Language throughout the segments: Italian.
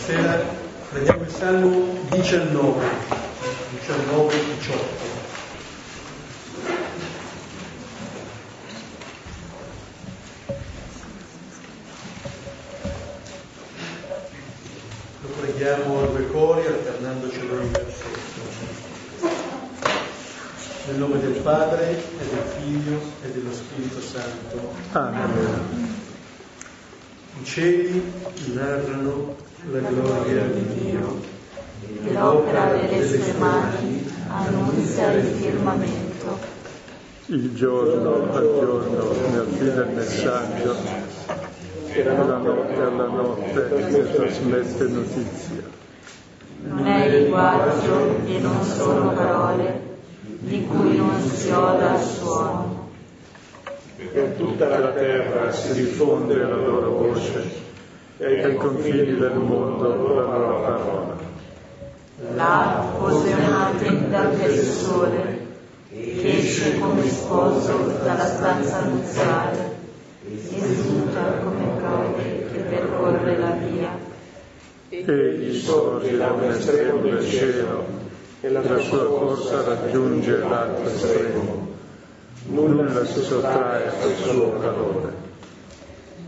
Stasera prendiamo il Salmo 19, 19 18. Lo preghiamo a due cori alternandocelo in versetto. Nel nome del Padre e del Figlio e dello Spirito Santo. Amen. I cieli narrano la gloria di Dio e l'opera delle sue mani annunzia il firmamento. Il giorno al giorno ne affida il messaggio e la notte alla notte ne trasmette notizia. Non è linguaggio e non sono parole di cui non si oda il suono. Per tutta la terra si diffonde la loro voce e ai confini del mondo la loro parola. Là pose una tenda per il sole, che esce come sposo dalla stanza nuziale, esulta come prode che percorre la via. Egli sorge da un estremo del cielo e la sua corsa raggiunge l'altro estremo. Nulla si sottrae al suo calore.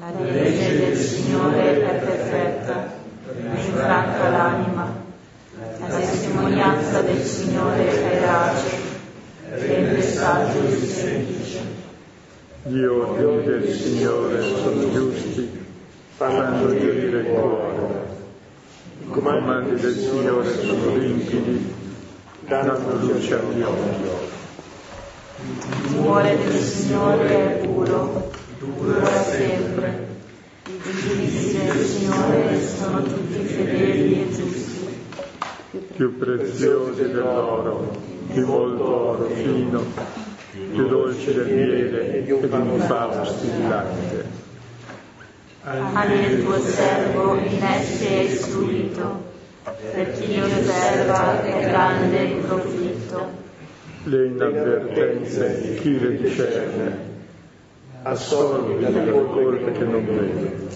La legge del Signore è perfetta, rinfranca l'anima. La testimonianza del Signore è verace, saggio il semplice. Gli ordini del Signore sono giusti, fanno gioire il cuore. I comandi del Signore sono limpidi, danno luce agli occhi. Il timore del Signore è puro, dura sempre. I giudizi del Signore sono tutti fedeli e giusti. Più preziosi dell'oro, di molto oro fino, più dolci del miele e di un fausti di latte. Anche il tuo servo in essi è istruito, per chi li osserva è grande il profitto. Le inavvertenze di chi le discerne, assorbi le colpe che non vedono.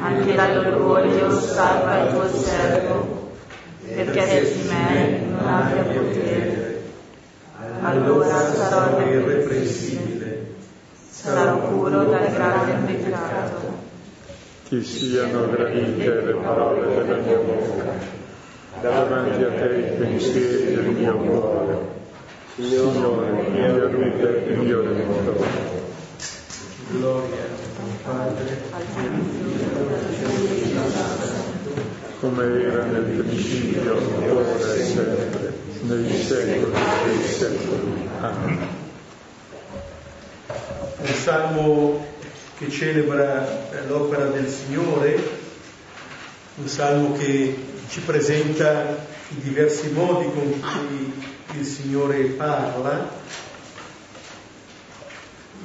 Anche dall'orgoglio salva il tuo servo, perché di me non abbia potere. Allora sarò irreprensibile, sarò puro dal grande peccato. Ti siano gradite le parole della mia bocca, davanti a te i pensieri del mio cuore. Signore, mia luce e mio redentore. gloria al Padre Al Figlio al Santo. come era nel principio, ora e sempre, nei secoli dei secoli. Amen. un salmo che celebra l'opera del Signore, un salmo che ci presenta i diversi modi con cui il Signore parla.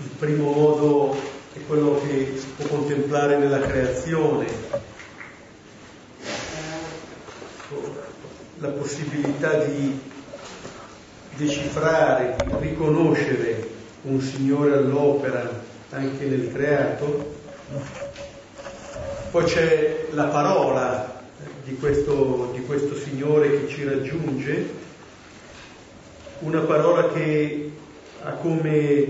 Il primo modo è quello che si può contemplare nella creazione, la possibilità di decifrare, di riconoscere un Signore all'opera anche nel creato. Poi c'è la parola di questo, di questo Signore che ci raggiunge, una parola che ha come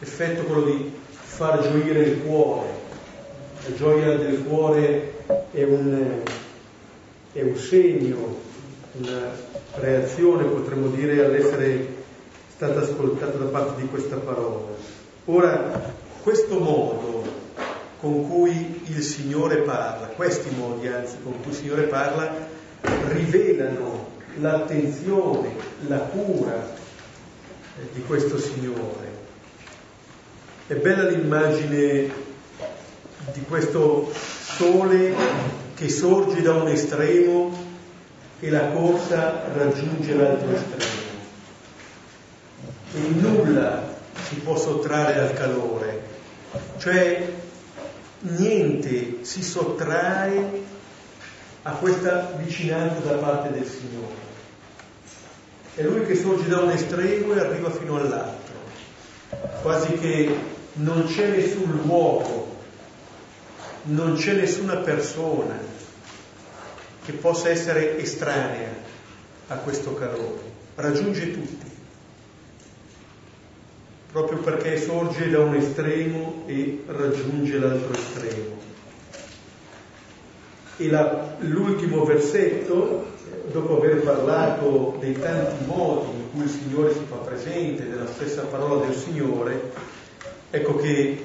effetto quello di far gioire il cuore. La gioia del cuore è un, è un segno, una reazione, potremmo dire, all'essere stata ascoltata da parte di questa parola. Ora, questo modo con cui il Signore parla, questi modi anzi con cui il Signore parla, rivelano l'attenzione, la cura di questo Signore. È bella l'immagine di questo sole che sorge da un estremo e la corsa raggiunge l'altro estremo. E nulla si può sottrarre al calore, cioè niente si sottrae a questa vicinanza da parte del Signore. È Lui che sorge da un estremo e arriva fino all'altro, quasi che non c'è nessun luogo non c'è nessuna persona che possa essere estranea a questo calore, raggiunge tutti, proprio perché sorge da un estremo e raggiunge l'altro estremo. E la, l'ultimo versetto, dopo aver parlato dei tanti modi in cui il Signore si fa presente, della stessa parola del Signore, ecco che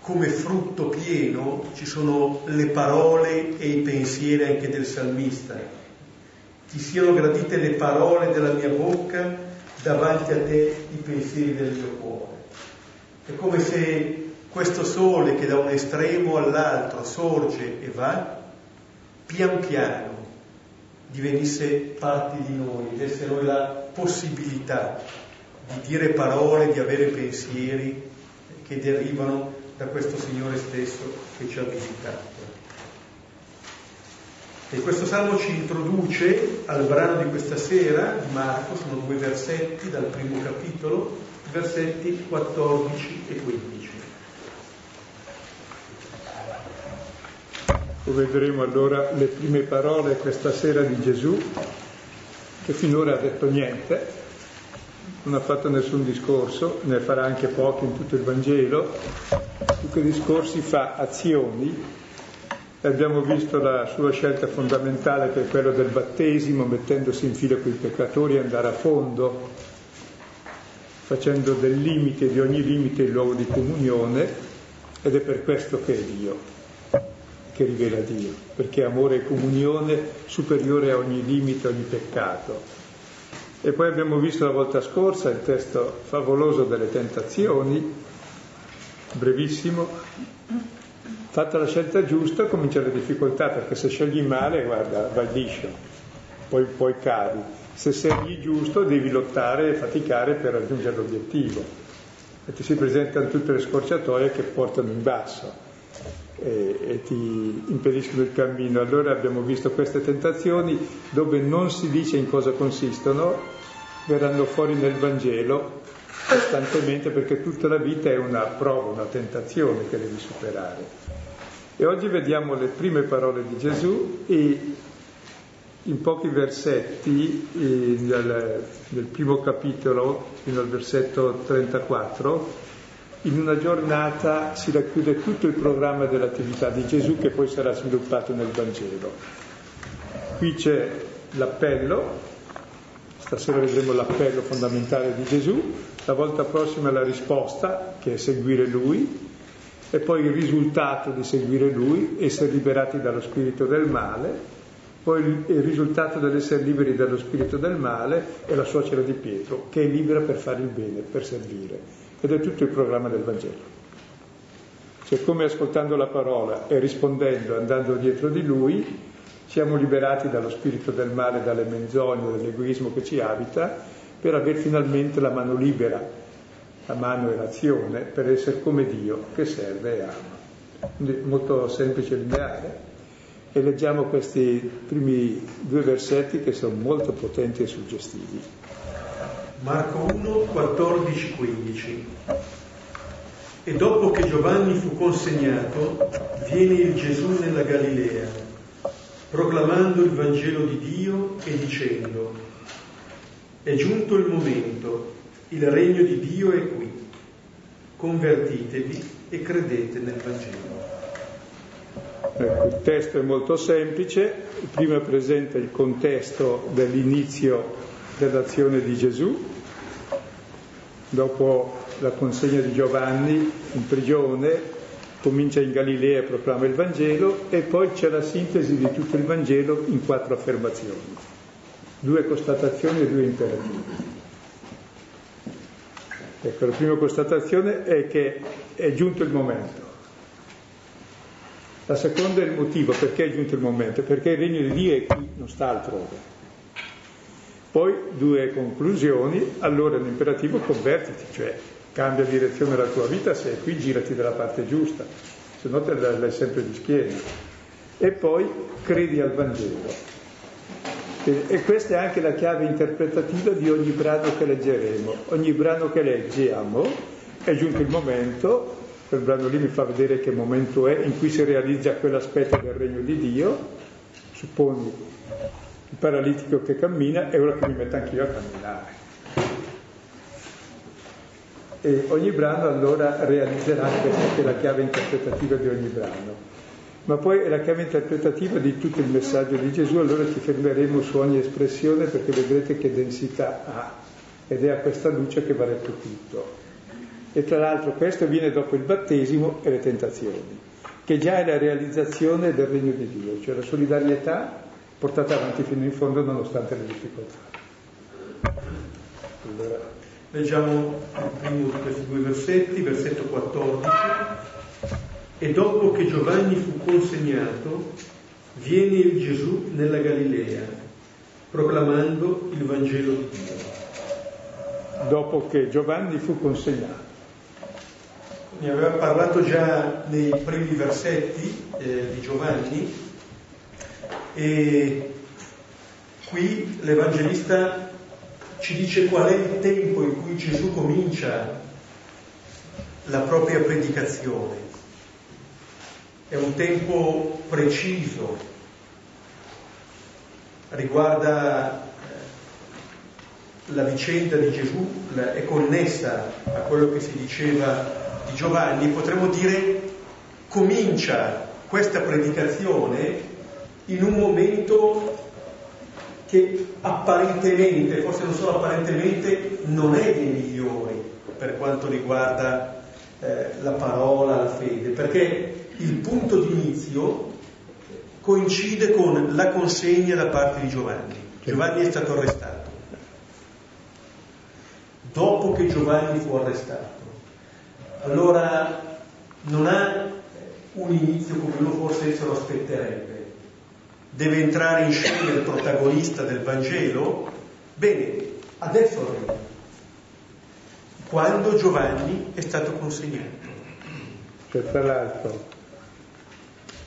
come frutto pieno ci sono le parole e i pensieri anche del salmista. Ti siano gradite le parole della mia bocca, davanti a te i pensieri del mio cuore. È come se questo sole che da un estremo all'altro sorge e va, pian piano divenisse parte di noi, desse noi la possibilità di dire parole, di avere pensieri che derivano da questo Signore stesso che ci ha visitato. E questo salmo ci introduce al brano di questa sera di Marco, sono due versetti dal primo capitolo, versetti 14 e 15. Vedremo allora le prime parole questa sera di Gesù, che finora ha detto niente, non ha fatto nessun discorso, ne farà anche pochi in tutto il Vangelo, più che discorsi fa? Azioni. Abbiamo visto la sua scelta fondamentale che è quella del battesimo, mettendosi in fila con i peccatori andare a fondo, facendo del limite, di ogni limite il luogo di comunione, ed è per questo che è Dio che rivela Dio, perché amore e comunione superiore a ogni limite, a ogni peccato. E poi abbiamo visto la volta scorsa il testo favoloso delle tentazioni, brevissimo. Fatta la scelta giusta comincia la difficoltà, perché se scegli male, guarda, vai liscio, poi, poi cadi. Se scegli giusto devi lottare e faticare per raggiungere l'obiettivo. E ti si presentano tutte le scorciatoie che portano in basso e, e ti impediscono il cammino. Allora abbiamo visto queste tentazioni dove non si dice in cosa consistono, verranno fuori nel Vangelo costantemente perché tutta la vita è una prova, una tentazione che devi superare. E oggi vediamo le prime parole di Gesù e in pochi versetti, nel, nel primo capitolo fino al versetto 34, in una giornata si racchiude tutto il programma dell'attività di Gesù che poi sarà sviluppato nel Vangelo. Qui c'è l'appello, stasera vedremo l'appello fondamentale di Gesù, la volta prossima la risposta, che è seguire Lui, e poi il risultato di seguire Lui, essere liberati dallo spirito del male, poi il risultato dell'essere liberi dallo spirito del male è la suocera di Pietro, che è libera per fare il bene, per servire. Ed è tutto il programma del Vangelo. Cioè come ascoltando la parola e rispondendo, andando dietro di lui, siamo liberati dallo spirito del male, dalle menzogne, dall'egoismo che ci abita, per avere finalmente la mano libera, la mano e l'azione, per essere come Dio che serve e ama. Quindi molto semplice e lineare. E leggiamo questi primi due versetti che sono molto potenti e suggestivi. Marco 1, 14, 15. E dopo che Giovanni fu consegnato, viene il Gesù nella Galilea, proclamando il Vangelo di Dio e dicendo, è giunto il momento, il regno di Dio è qui, convertitevi e credete nel Vangelo. Ecco, il testo è molto semplice, prima presenta il contesto dell'inizio dell'azione di Gesù, dopo la consegna di Giovanni in prigione, comincia in Galilea e proclama il Vangelo e poi c'è la sintesi di tutto il Vangelo in quattro affermazioni, due constatazioni e due imperativi. Ecco, la prima constatazione è che è giunto il momento. La seconda è il motivo, perché è giunto il momento? Perché il regno di Dio è qui, non sta altrove. Poi due conclusioni, allora l'imperativo convertiti, cioè cambia direzione la tua vita, sei qui girati dalla parte giusta, se no te l'hai sempre di schiena. E poi credi al Vangelo. E questa è anche la chiave interpretativa di ogni brano che leggeremo. Ogni brano che leggiamo è giunto il momento quel brano lì mi fa vedere che momento è in cui si realizza quell'aspetto del regno di Dio, supponi il paralitico che cammina e ora che mi metto anch'io a camminare. E ogni brano allora realizzerà questa che è la chiave interpretativa di ogni brano. Ma poi è la chiave interpretativa di tutto il messaggio di Gesù, allora ci fermeremo su ogni espressione perché vedrete che densità ha ed è a questa luce che va letto tutto. E tra l'altro questo viene dopo il battesimo e le tentazioni, che già è la realizzazione del regno di Dio, cioè la solidarietà portata avanti fino in fondo nonostante le difficoltà. Allora, leggiamo primo di questi due versetti, versetto 14. E dopo che Giovanni fu consegnato, viene il Gesù nella Galilea, proclamando il Vangelo di Dio. Dopo che Giovanni fu consegnato. Ne aveva parlato già nei primi versetti eh, di Giovanni e qui l'Evangelista ci dice qual è il tempo in cui Gesù comincia la propria predicazione. È un tempo preciso, riguarda eh, la vicenda di Gesù, è connessa a quello che si diceva di Giovanni, potremmo dire comincia questa predicazione in un momento che apparentemente, forse non solo apparentemente, non è dei migliori per quanto riguarda eh, la parola, la fede, perché il punto di inizio coincide con la consegna da parte di Giovanni. Giovanni è stato arrestato. Dopo che Giovanni fu arrestato, allora non ha un inizio come uno forse se lo aspetterebbe. Deve entrare in scena il protagonista del Vangelo. Bene, adesso arriva. Quando Giovanni è stato consegnato. Cioè, tra l'altro,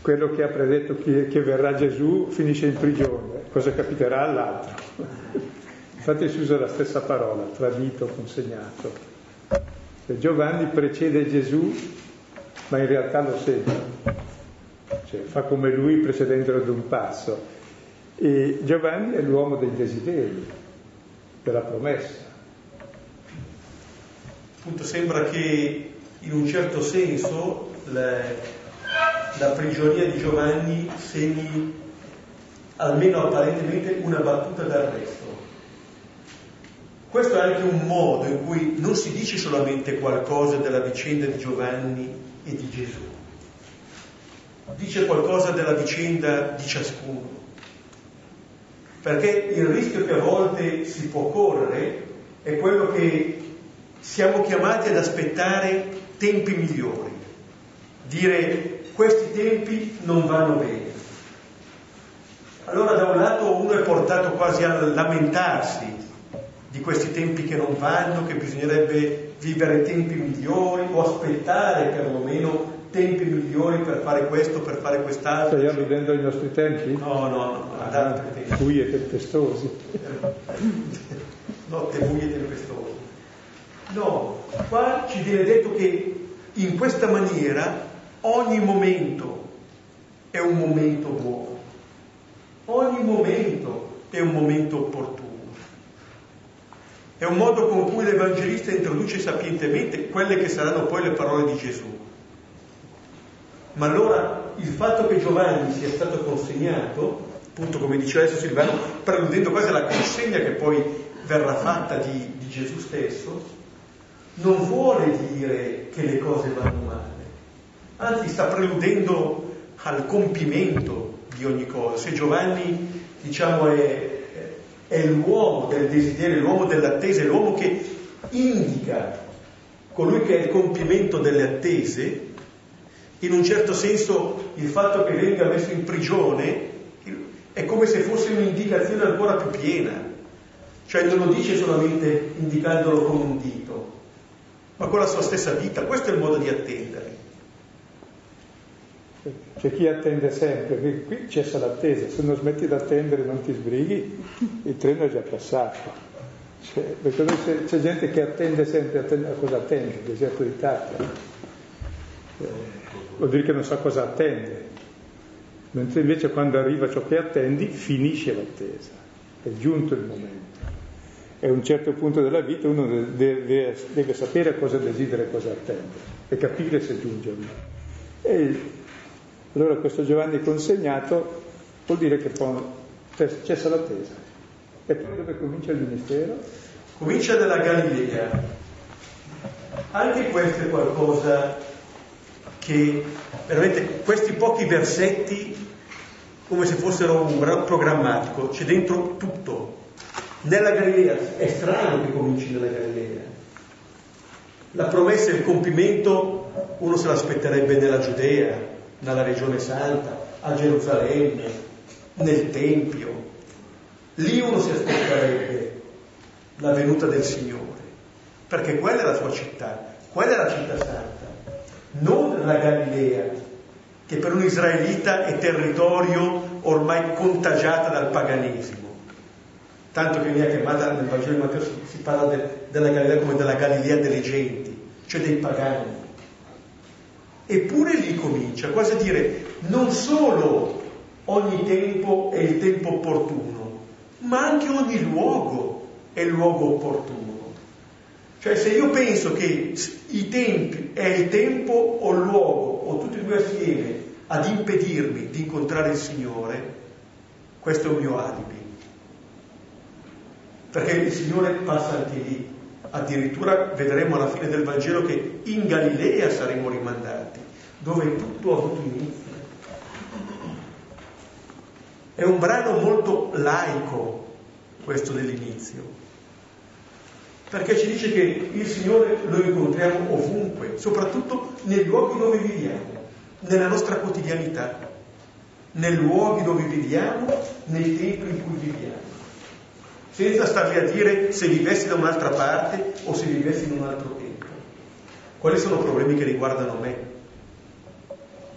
quello che ha predetto che, verrà Gesù finisce in prigione, cosa capiterà all'altro? Infatti si usa la stessa parola, tradito, consegnato. E Giovanni precede Gesù, ma in realtà lo segue, cioè fa come lui precedendolo di un passo. E Giovanni è l'uomo dei desideri, della promessa. Appunto sembra che in un certo senso le, la prigionia di Giovanni segni, almeno apparentemente, una battuta d'arresto. Questo è anche un modo in cui non si dice solamente qualcosa della vicenda di Giovanni e di Gesù, dice qualcosa della vicenda di ciascuno. Perché il rischio che a volte si può correre è quello che siamo chiamati ad aspettare tempi migliori, dire questi tempi non vanno bene. Allora da un lato uno è portato quasi a lamentarsi di questi tempi che non vanno, che bisognerebbe vivere tempi migliori o aspettare perlomeno tempi migliori per fare questo, per fare quest'altro. Stai alludendo ai nostri tempi? No, no, no, ad altri tempi. Bui e tempestosi. Notte buie e tempestose. No, qua ci viene detto che in questa maniera Ogni momento è un momento buono, ogni momento è un momento opportuno. È un modo con cui l'Evangelista introduce sapientemente quelle che saranno poi le parole di Gesù. Ma allora il fatto che Giovanni sia stato consegnato, appunto come diceva adesso Silvano, preludendo quasi alla consegna che poi verrà fatta di, di Gesù stesso, non vuole dire che le cose vanno male anzi sta preludendo al compimento di ogni cosa. Se Giovanni, diciamo, è, è l'uomo del desiderio, l'uomo dell'attesa, è l'uomo che indica colui che è il compimento delle attese, in un certo senso il fatto che venga messo in prigione è come se fosse un'indicazione ancora più piena, cioè non lo dice solamente indicandolo con un dito, ma con la sua stessa vita, questo è il modo di attendere. C'è chi attende sempre, qui cessa l'attesa, se non smetti di attendere non ti sbrighi, il treno è già passato. Cioè, perché c'è, c'è, gente che attende sempre, attende, cosa attende? Deserto di Tatra. eh, vuol dire che non sa cosa attende, mentre invece quando arriva ciò che attendi finisce l'attesa, è giunto il momento. E a un certo punto della vita uno deve, deve, sapere cosa desidera e cosa attende e capire se giunge o no. E allora questo Giovanni consegnato vuol dire che cessa l'attesa. E poi dove comincia il ministero? Comincia dalla Galilea. Anche questo è qualcosa che veramente questi pochi versetti, come se fossero un brano programmatico, c'è dentro tutto. Nella Galilea, è strano che cominci nella Galilea. La promessa e il compimento uno se l'aspetterebbe nella Giudea, nella regione santa, a Gerusalemme, nel Tempio. Lì uno si aspetterebbe la venuta del Signore, perché quella è la sua città, quella è la città santa non la Galilea, che per un israelita è territorio ormai contagiata dal paganesimo. Tanto che viene chiamata nel Vangelo di Matteo si, parla de, della Galilea come della Galilea delle genti, cioè dei pagani. Eppure lì comincia quasi a dire non solo ogni tempo è il tempo opportuno, ma anche ogni luogo è il luogo opportuno. Cioè se io penso che i tempi è il tempo o il luogo, o tutti e due assieme, ad impedirmi di incontrare il Signore, questo è un mio alibi. Perché il Signore passa anche lì. Addirittura vedremo alla fine del Vangelo che in Galilea saremo rimandati, dove tutto ha avuto inizio. È un brano molto laico questo dell'inizio perché ci dice che il Signore lo incontriamo ovunque, soprattutto nei luoghi dove viviamo, nella nostra quotidianità, nei luoghi dove viviamo, nei tempi in cui viviamo, senza starvi a dire se vivessi da un'altra parte o se vivessi in un altro tempo. Quali sono problemi che riguardano me,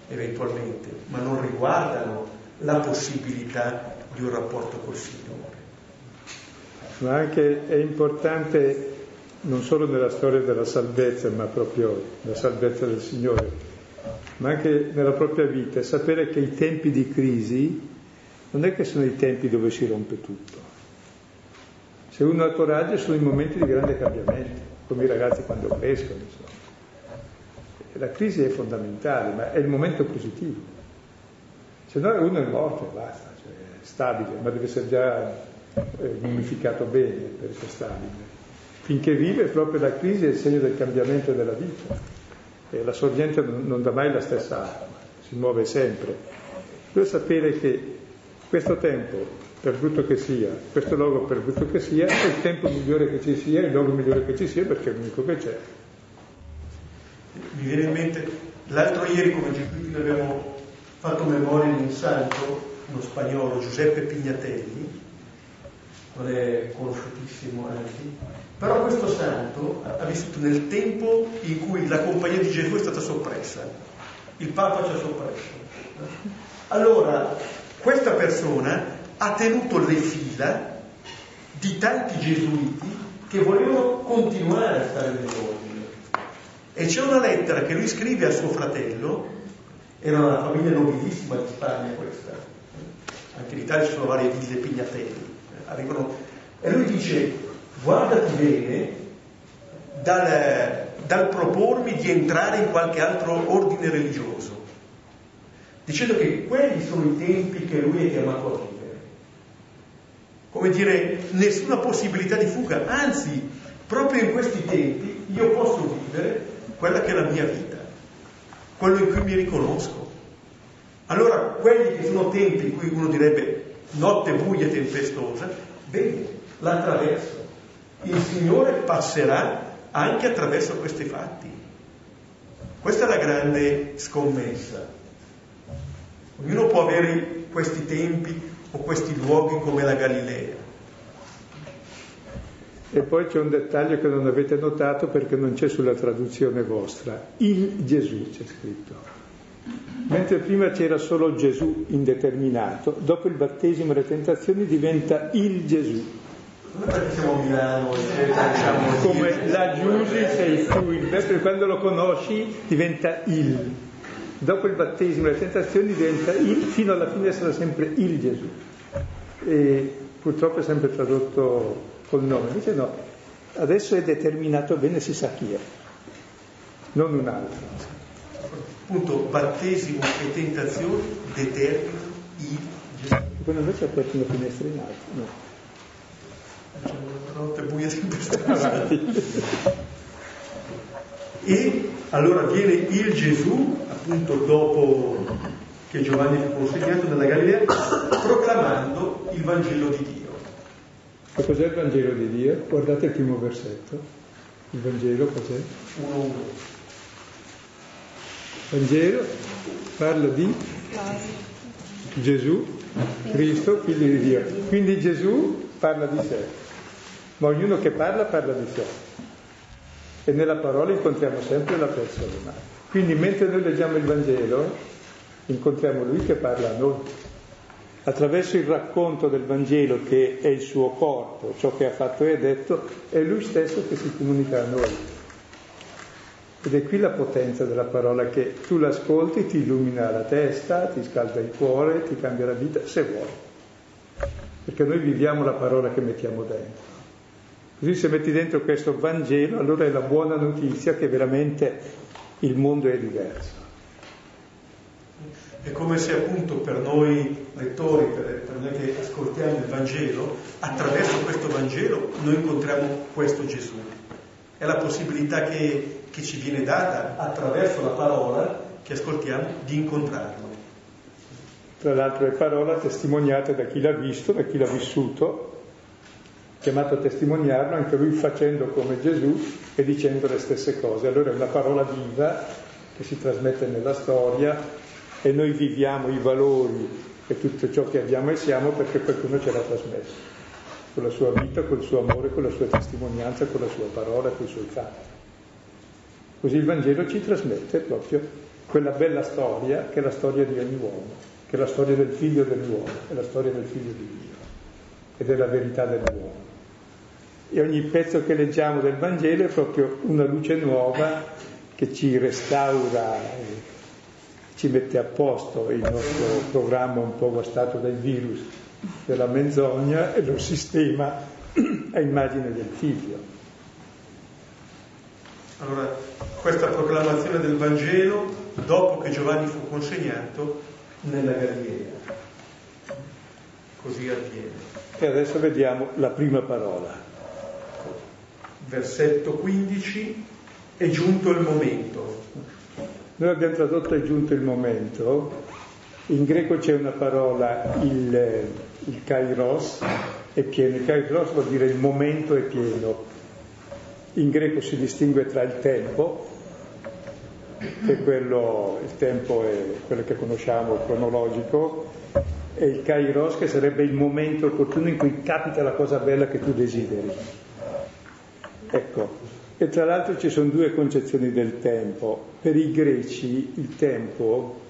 eventualmente, ma non riguardano la possibilità di un rapporto col Signore ma anche è importante non solo nella storia della salvezza, ma proprio la salvezza del Signore, ma anche nella propria vita, sapere che i tempi di crisi non è che sono i tempi dove si rompe tutto. Se uno ha coraggio sono i momenti di grande cambiamento, come i ragazzi quando crescono. Insomma. La crisi è fondamentale, ma è il momento positivo. Se no uno è morto e basta, cioè è stabile, ma deve essere già eh, mummificato bene per stabile. Finché vive proprio la crisi è il segno del cambiamento della vita. E la sorgente non, dà mai la stessa acqua, si muove sempre. Per sapere che questo tempo, per brutto che sia, questo luogo per brutto che sia, è il tempo migliore che ci sia, il luogo migliore che ci sia perché è l'unico che c'è. Mi viene in mente, l'altro ieri come Gesù abbiamo fatto memoria di un santo, uno spagnolo, Giuseppe Pignatelli, non è conosciutissimo anche, però questo santo ha vissuto nel tempo in cui la compagnia di Gesù è stata soppressa, il Papa ci ha soppresso. Allora, questa persona ha tenuto le fila di tanti gesuiti che volevano continuare a stare nell'ordine. E c'è una lettera che lui scrive a suo fratello, era una famiglia nobilissima di Spagna questa, anche in Italia ci sono varie ville pignatelli, arrivano, e lui dice guardati bene dal, dal propormi di entrare in qualche altro ordine religioso, dicendo che quelli sono i tempi che lui è chiamato a vivere. Come dire, nessuna possibilità di fuga, anzi, proprio in questi tempi io posso vivere quella che è la mia vita, quello in cui mi riconosco. Allora, quelli che sono tempi in cui uno direbbe notte buia e tempestosa, bene, l'attraverso. Il Signore passerà anche attraverso questi fatti. Questa è la grande scommessa. Ognuno può avere questi tempi o questi luoghi come la Galilea. E poi c'è un dettaglio che non avete notato perché non c'è sulla traduzione vostra. Il Gesù c'è scritto. Mentre prima c'era solo Gesù indeterminato, dopo il battesimo e le tentazioni diventa il Gesù. Come perché siamo a Milano diciamo Come la Giusy sei tu, il mentre quando lo conosci diventa il. dopo il battesimo e le tentazioni diventa il, fino alla fine sarà sempre il Gesù. E purtroppo è sempre tradotto col nome, invece no, adesso è determinato bene, si sa chi è, non un altro. Appunto, battesimo e tentazioni determinano il Gesù. Secondo me c'è aperto una finestra in alto, no? La notte buia sempre stata. E allora viene il Gesù, appunto dopo che Giovanni fu consegnato nella Galilea, proclamando il Vangelo di Dio. E cos'è il Vangelo di Dio? Guardate il primo versetto. Il Vangelo cos'è? 1-1. Vangelo parla di Gesù, Cristo, figlio di Dio. Quindi Gesù parla di sé, ma ognuno che parla parla di sé. E nella parola incontriamo sempre la persona. Quindi mentre noi leggiamo il Vangelo, incontriamo Lui che parla a noi. Attraverso il racconto del Vangelo che è il suo corpo, ciò che ha fatto e detto, è Lui stesso che si comunica a noi. Ed è qui la potenza della parola che tu l'ascolti, ti illumina la testa, ti scalda il cuore, ti cambia la vita, se vuoi. Perché noi viviamo la parola che mettiamo dentro. Così se metti dentro questo Vangelo, allora è la buona notizia che veramente il mondo è diverso. È come se appunto per noi lettori, per, per noi che ascoltiamo il Vangelo, attraverso questo Vangelo noi incontriamo questo Gesù. È la possibilità che, che ci viene data attraverso la parola che ascoltiamo di incontrarlo. Tra l'altro è parola testimoniata da chi l'ha visto, da chi l'ha vissuto, chiamato a testimoniarlo, anche lui facendo come Gesù e dicendo le stesse cose. Allora è una parola viva che si trasmette nella storia e noi viviamo i valori e tutto ciò che abbiamo e siamo perché qualcuno ce l'ha trasmesso, con la sua vita, col suo amore, con la sua testimonianza, con la sua parola, con i suoi fatti. Così il Vangelo ci trasmette proprio quella bella storia che è la storia di ogni uomo, che è la storia del figlio dell'uomo, è la storia del figlio di Dio ed è la verità dell'uomo e ogni pezzo che leggiamo del Vangelo è proprio una luce nuova che ci restaura e ci mette a posto il nostro programma un po' guastato dal virus della menzogna e lo sistema a immagine del figlio. Allora, questa proclamazione del Vangelo dopo che Giovanni fu consegnato nella Galilea. Così avviene. E adesso vediamo la prima parola versetto 15, è giunto il momento. Noi abbiamo tradotto è giunto il momento, in greco c'è una parola, il, il kairos, è pieno, il kairos vuol dire il momento è pieno. In greco si distingue tra il tempo, che quello, il tempo è quello che conosciamo, cronologico, e il kairos che sarebbe il momento opportuno in cui capita la cosa bella che tu desideri. Ecco, e tra l'altro ci sono due concezioni del tempo. Per i greci il tempo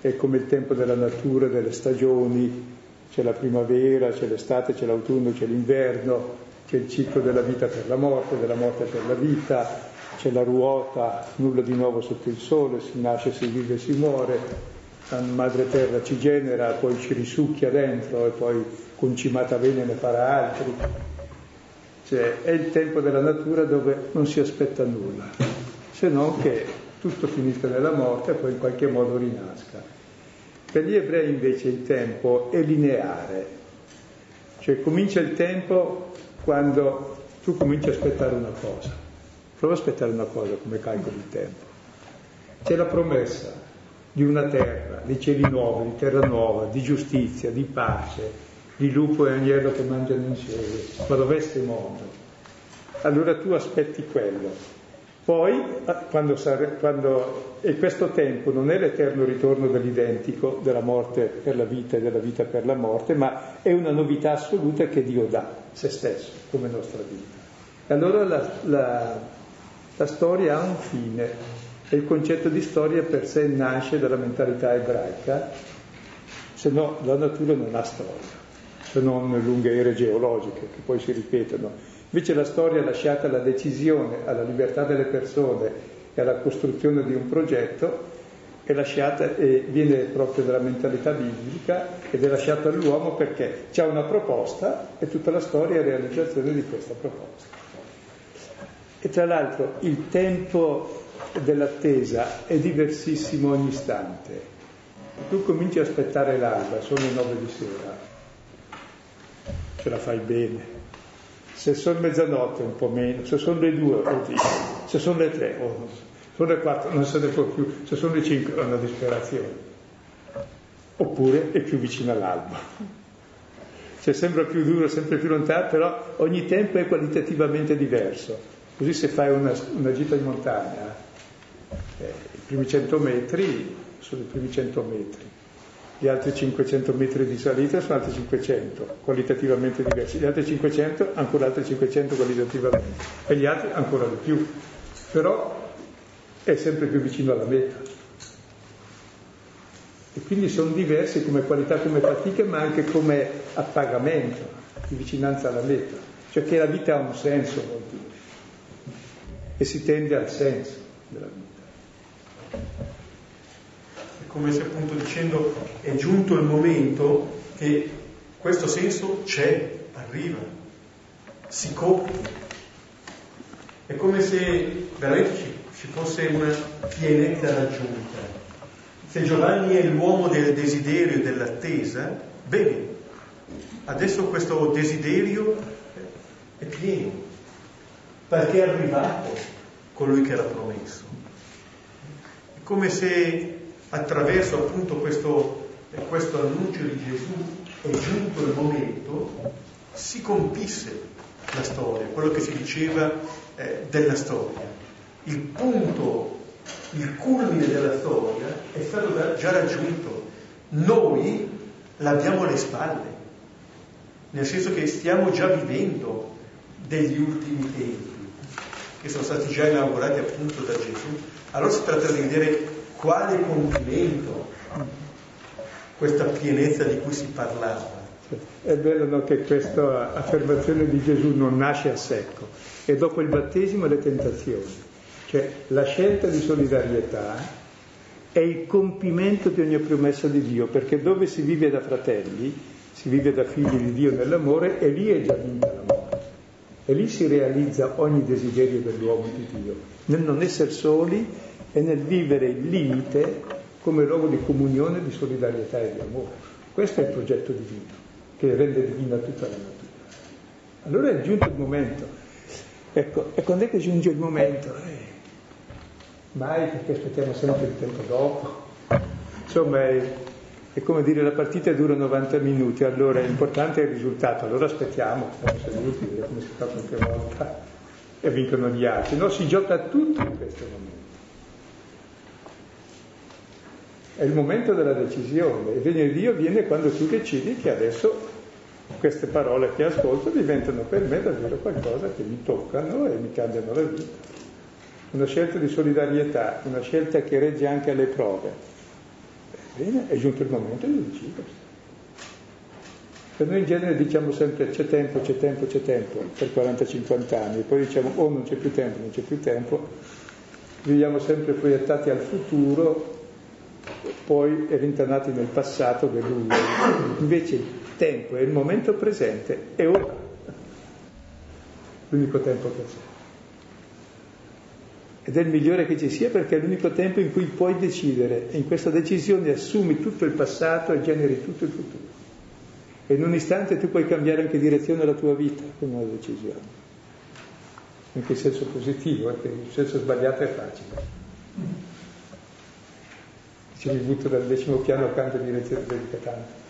è come il tempo della natura, delle stagioni, c'è la primavera, c'è l'estate, c'è l'autunno, c'è l'inverno, c'è il ciclo della vita per la morte, della morte per la vita, c'è la ruota, nulla di nuovo sotto il sole, si nasce, si vive, si muore, la madre terra ci genera, poi ci risucchia dentro e poi concimata bene ne farà altri. Cioè è il tempo della natura dove non si aspetta nulla, se non che tutto finisca nella morte e poi in qualche modo rinasca. Per gli ebrei invece il tempo è lineare, cioè comincia il tempo quando tu cominci a aspettare una cosa. Prova a aspettare una cosa come calcoli il tempo. C'è la promessa di una terra, di cieli nuovi, di terra nuova, di giustizia, di pace, di lupo e agnello che mangiano insieme, ma dov'è mondo? Allora tu aspetti quello. Poi, ah, quando, quando, e questo tempo non è l'eterno ritorno dell'identico, della morte per la vita e della vita per la morte, ma è una novità assoluta che Dio dà, se stesso, come nostra vita. E allora la, la, la storia ha un fine e il concetto di storia per sé nasce dalla mentalità ebraica, se no la natura non ha storia se non lunghe ere geologiche che poi si ripetono. Invece la storia lasciata alla decisione, alla libertà delle persone e alla costruzione di un progetto è lasciata e viene proprio dalla mentalità biblica ed è lasciata all'uomo perché c'è una proposta e tutta la storia è realizzazione di questa proposta. E tra l'altro il tempo dell'attesa è diversissimo ogni istante. Tu cominci a aspettare l'alba, sono le nove di sera, ce la fai bene. Se sono mezzanotte un po' meno, se sono le due, se sono le tre, oh, sono le quattro, non se ne può più, se sono le cinque è una disperazione. Oppure è più vicino all'alba. Cioè sembra più duro, sempre più lontano, però ogni tempo è qualitativamente diverso. Così se fai una, una gita in montagna, eh, i primi 100 metri sono i primi 100 metri, gli altri 500 metri di salita sono altri 500, qualitativamente diversi, gli altri 500 ancora altri 500 qualitativamente e gli altri ancora di più, però è sempre più vicino alla meta. E quindi sono diversi come qualità, come fatica, ma anche come appagamento, di vicinanza alla meta. Cioè che la vita ha un senso. E si tende al senso della vita. Come se appunto dicendo è giunto il momento che questo senso c'è, arriva, si compie. È come se veramente ci ci fosse una pienezza raggiunta. Se Giovanni è l'uomo del desiderio e dell'attesa, bene, adesso questo desiderio è pieno, perché è arrivato colui che era promesso. È come se attraverso appunto questo, questo annuncio di Gesù è giunto il momento, si compisse la storia, quello che si diceva eh, della storia il punto, il culmine della storia è stato già raggiunto. Noi l'abbiamo alle spalle, nel senso che stiamo già vivendo degli ultimi tempi, che sono stati già inaugurati appunto da Gesù. Allora si tratta di vedere quale compimento questa pienezza di cui si parlava. È bello no, che questa affermazione di Gesù non nasce a secco, e dopo il battesimo le tentazioni. Cioè la scelta di solidarietà è il compimento di ogni promessa di Dio, perché dove si vive da fratelli, si vive da figli di Dio nell'amore, e lì è già vinta l'amore. E lì si realizza ogni desiderio dell'uomo di Dio, nel non essere soli e nel vivere il limite come luogo di comunione, di solidarietà e di amore. Questo è il progetto divino, che rende divina tutta la natura. Allora è giunto il momento. Ecco, e quando è che giunge il momento? Eh, mai perché aspettiamo sempre il tempo dopo. Insomma, è, è come dire la partita dura 90 minuti, allora è importante il risultato, allora aspettiamo, stiamo seduti, vediamo come si fa qualche volta e vincono gli altri. No, si gioca tutto in questo momento. È il momento della decisione. Il regno di Dio viene quando tu decidi che adesso queste parole che ascolto diventano per me davvero qualcosa che mi toccano e mi cambiano la vita una scelta di solidarietà, una scelta che regge anche alle prove. Bene, è giunto il momento di decidersi. Per noi in genere diciamo sempre c'è tempo, c'è tempo, c'è tempo, per 40-50 anni, e poi diciamo oh non c'è più tempo, non c'è più tempo, viviamo sempre proiettati al futuro, poi rintanati nel passato delusi. Invece il tempo è il momento presente, è ora. L'unico tempo che c'è ed è il migliore che ci sia perché è l'unico tempo in cui puoi decidere e in questa decisione assumi tutto il passato e generi tutto il futuro. E in un istante tu puoi cambiare anche direzione alla tua vita con una decisione. Anche in senso positivo, perché in senso sbagliato è facile. Se mi butto dal decimo piano cambio direzione dedica tanto.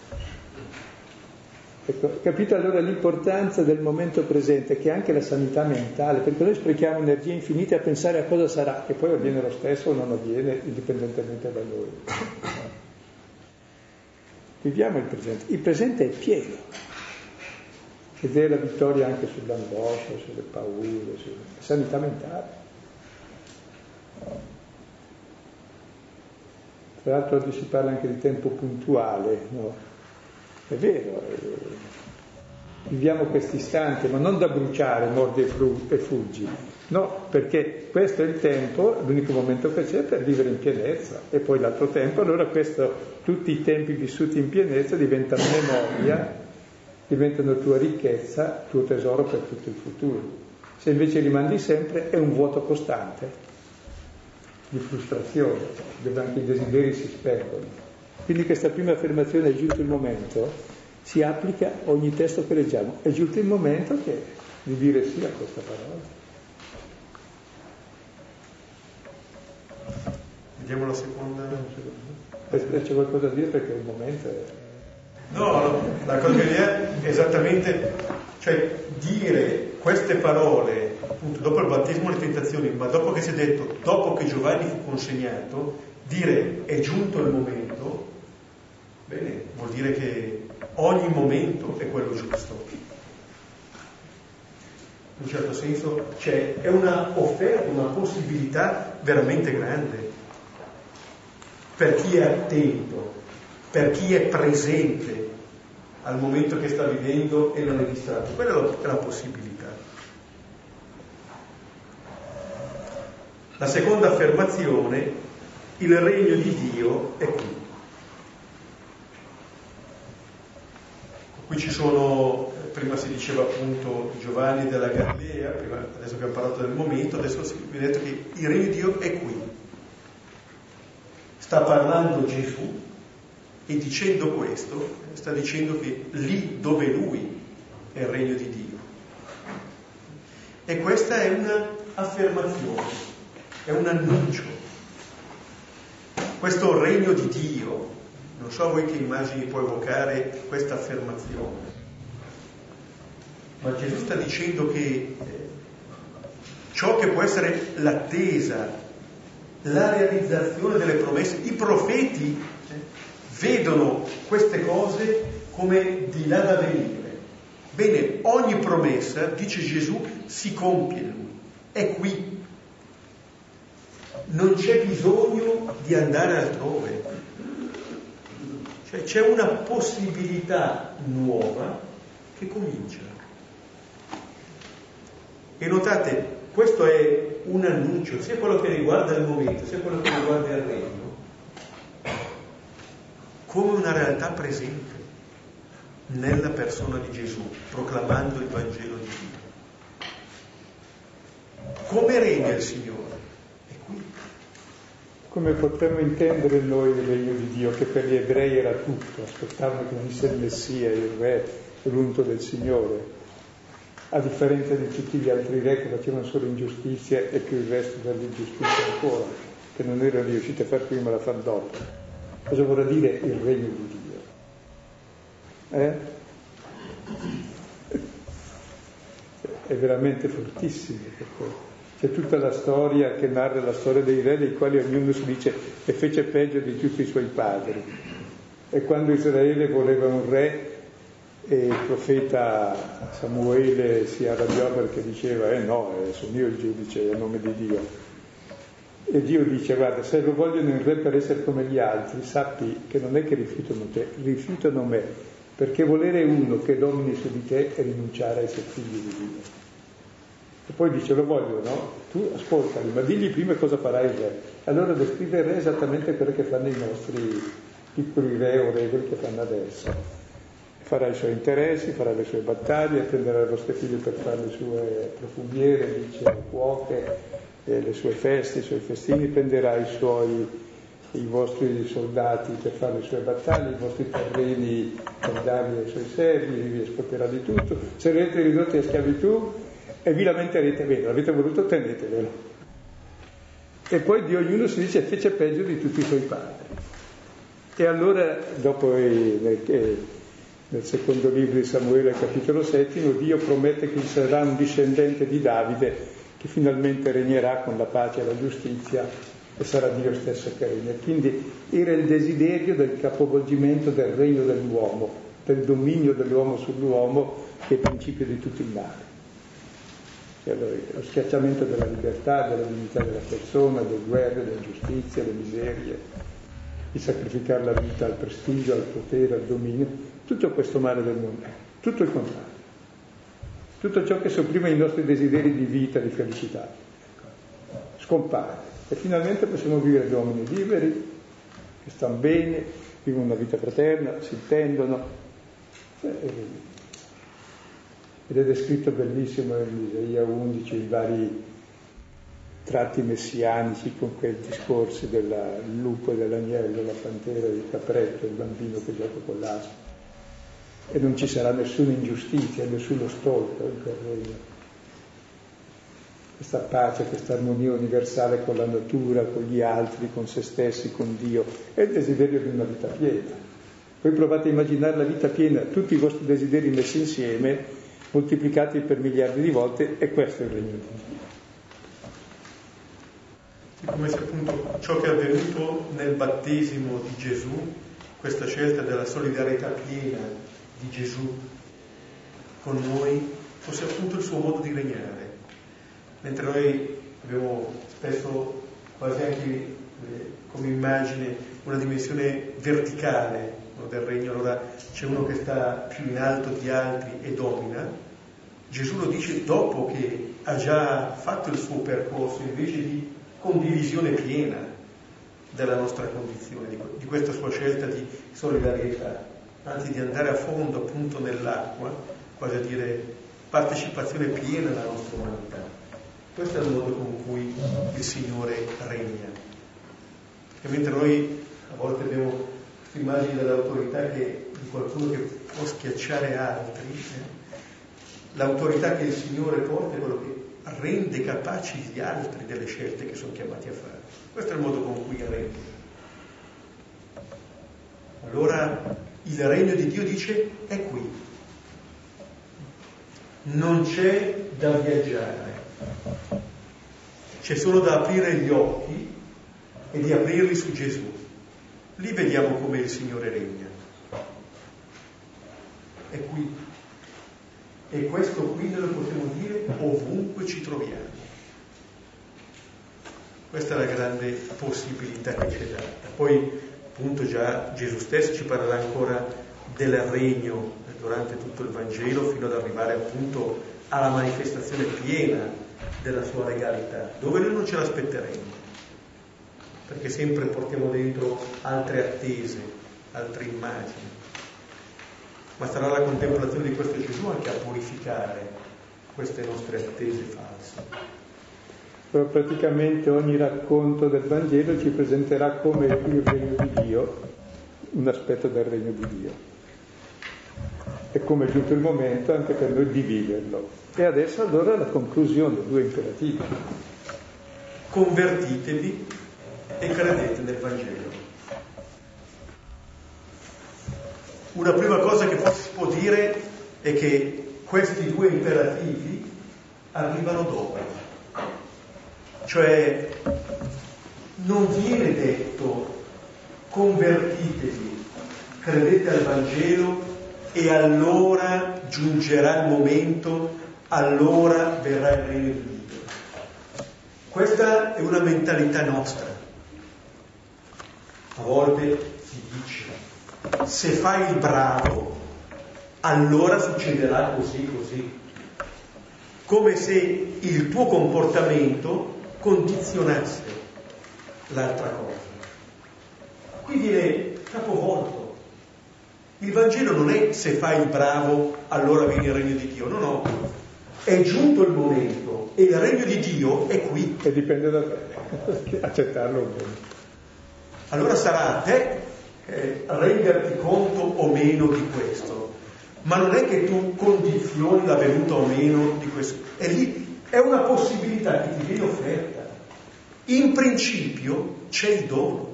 Ecco, capite allora l'importanza del momento presente, che è anche la sanità mentale, perché noi sprechiamo energie infinite a pensare a cosa sarà, che poi avviene lo stesso o non avviene, indipendentemente da noi. Viviamo il presente. Il presente è pieno. Ed è la vittoria anche sull'angoscia, sulle paure, sulla sanità mentale. Tra l'altro oggi si parla anche di tempo puntuale, no? È vero, eh, viviamo questo istante, ma non da bruciare, mordi e fuggi, No, perché questo è il tempo, l'unico momento che c'è per vivere in pienezza e poi l'altro tempo, allora questo, tutti i tempi vissuti in pienezza diventano memoria, diventano tua ricchezza, tuo tesoro per tutto il futuro. Se invece rimandi sempre è un vuoto costante di frustrazione, dove anche i desideri si sperdono. Quindi questa prima affermazione è giunto il momento, si applica a ogni testo che leggiamo, è giunto il momento che, di dire sì a questa parola. Vediamo la seconda. C'è qualcosa da dire perché il momento è... No, la cosa che è esattamente, cioè dire queste parole, appunto, dopo il battesimo e le tentazioni, ma dopo che si è detto, dopo che Giovanni fu consegnato, dire è giunto il momento, bene, vuol dire che ogni momento è quello giusto. In un certo senso, cioè, è una offerta, una possibilità veramente grande per chi è attento, per chi è presente al momento che sta vivendo e non è distratto. Quella è la possibilità. La seconda affermazione, il regno di Dio è qui. Qui ci sono, prima si diceva appunto Giovanni della Galilea, prima, adesso abbiamo parlato del momento, adesso si viene detto che il regno di Dio è qui sta parlando Gesù e dicendo questo sta dicendo che lì dove lui è il regno di Dio. E questa è un'affermazione, è un annuncio. Questo regno di Dio, non so voi che immagini può evocare questa affermazione, ma Gesù sta dicendo che eh, ciò che può essere l'attesa la realizzazione delle promesse. I profeti eh, vedono queste cose come di là da venire. Bene, ogni promessa, dice Gesù, si compie è qui. Non c'è bisogno di andare altrove. Cioè c'è una possibilità nuova che comincia. E notate, questo è un annuncio, sia quello che riguarda il momento, sia quello che riguarda il regno, come una realtà presente nella persona di Gesù, proclamando il Vangelo di Dio. Come regna il Signore? Come potremmo intendere noi il regno di Dio, che per gli ebrei era tutto, aspettavano che venisse il Messia, il Re, l'unto del Signore a differenza di tutti gli altri re che facevano solo ingiustizia e più il resto dell'ingiustizia ancora, che non erano riusciti a far prima la far dopo. Cosa vorrà dire il regno di Dio? Eh? È veramente fortissimo perché c'è tutta la storia che narra la storia dei re, dei quali ognuno si dice e fece peggio di tutti i suoi padri. E quando Israele voleva un re, e il profeta Samuele si arrabbiò perché diceva, eh no, eh, sono io il giudice a nome di Dio. E Dio dice, guarda, se lo vogliono il re per essere come gli altri, sappi che non è che rifiutano te, rifiutano me, perché volere uno che domini su di te è rinunciare a essere figli di Dio. E poi dice, lo vogliono, no? tu ascoltali, ma digli prima cosa farà il re. Allora descrive il re esattamente quello che fanno i nostri piccoli re o regoli che fanno adesso farà i suoi interessi, farà le sue battaglie, prenderà le vostre figlie per fare le sue profumiere, dice le cuoche, eh, le sue feste, i suoi festini, prenderà i, suoi, i vostri soldati per fare le sue battaglie, i vostri terreni per darli ai suoi servi, vi esproprierà di tutto, sarete ridotti a schiavitù e vi lamenterete bene, l'avete voluto, tenetevelo. E poi di ognuno si dice fece peggio di tutti i suoi padri. E allora, dopo eh, eh, nel secondo libro di Samuele, capitolo settimo, Dio promette che ci sarà un discendente di Davide che finalmente regnerà con la pace e la giustizia e sarà Dio stesso che regna. Quindi era il desiderio del capovolgimento del regno dell'uomo, del dominio dell'uomo sull'uomo, che è il principio di tutto il male. Cioè lo schiacciamento della libertà, della dignità della persona, delle guerre, delle ingiustizie, delle miserie, di sacrificare la vita al prestigio, al potere, al dominio tutto questo male del mondo, tutto il contrario. tutto ciò che sopprime i nostri desideri di vita, di felicità, scompare e finalmente possiamo vivere gli uomini liberi, che stanno bene, vivono una vita fraterna, si intendono. Ed è descritto benissimo in Isaia 11 i vari tratti messianici con quei discorsi del lupo e dell'agnello, la pantera, il capretto, il bambino che gioca con l'aspo. E non ci sarà nessuna ingiustizia, nessuno stolto in quel regno. Questa pace, questa armonia universale con la natura, con gli altri, con se stessi, con Dio, è il desiderio di una vita piena. Voi provate a immaginare la vita piena, tutti i vostri desideri messi insieme, moltiplicati per miliardi di volte, e questo è il regno di Dio come se appunto ciò che è avvenuto nel battesimo di Gesù, questa scelta della solidarietà piena di Gesù con noi, fosse appunto il suo modo di regnare. Mentre noi abbiamo spesso quasi anche eh, come immagine una dimensione verticale no, del regno, allora c'è uno che sta più in alto di altri e domina, Gesù lo dice dopo che ha già fatto il suo percorso, invece di condivisione piena della nostra condizione, di, di questa sua scelta di solidarietà, anzi di andare a fondo appunto nell'acqua, quasi a dire partecipazione piena alla nostra umanità. Questo è il modo con cui il Signore regna. E mentre noi a volte abbiamo questa immagine dell'autorità che, di qualcuno che può schiacciare altri, eh? l'autorità che il Signore porta è quello che rende capaci gli altri delle scelte che sono chiamati a fare. Questo è il modo con cui regna. Allora il regno di Dio dice è qui. Non c'è da viaggiare, c'è solo da aprire gli occhi e di aprirli su Gesù. Lì vediamo come il Signore regna. È qui. E questo qui lo possiamo dire ovunque ci troviamo. Questa è la grande possibilità che ci è data. Poi, appunto, già Gesù stesso ci parlerà ancora del regno durante tutto il Vangelo fino ad arrivare appunto alla manifestazione piena della sua regalità, dove noi non ce l'aspetteremo, perché sempre portiamo dentro altre attese, altre immagini ma sarà la contemplazione di questo Gesù anche a purificare queste nostre attese false. Però praticamente ogni racconto del Vangelo ci presenterà come il regno di Dio, un aspetto del regno di Dio. E come è giunto il momento anche per noi di viverlo. E adesso allora la conclusione, due imperativi. Convertitevi e credete nel Vangelo. Una prima cosa che si può dire è che questi due imperativi arrivano dopo. Cioè non viene detto convertitevi, credete al Vangelo e allora giungerà il momento, allora verrà il regno di Dio. Questa è una mentalità nostra. A volte si dice se fai il bravo, allora succederà così, così. Come se il tuo comportamento condizionasse l'altra cosa. Qui viene capovolto. Il Vangelo non è se fai il bravo, allora viene il regno di Dio. No, no. È giunto il momento e il regno di Dio è qui. E dipende da te, accettarlo o meno. Allora sarà a te eh, renderti conto o meno di questo, ma non è che tu condizioni la venuta o meno di questo, è lì, è una possibilità che ti viene offerta. In principio c'è il dono,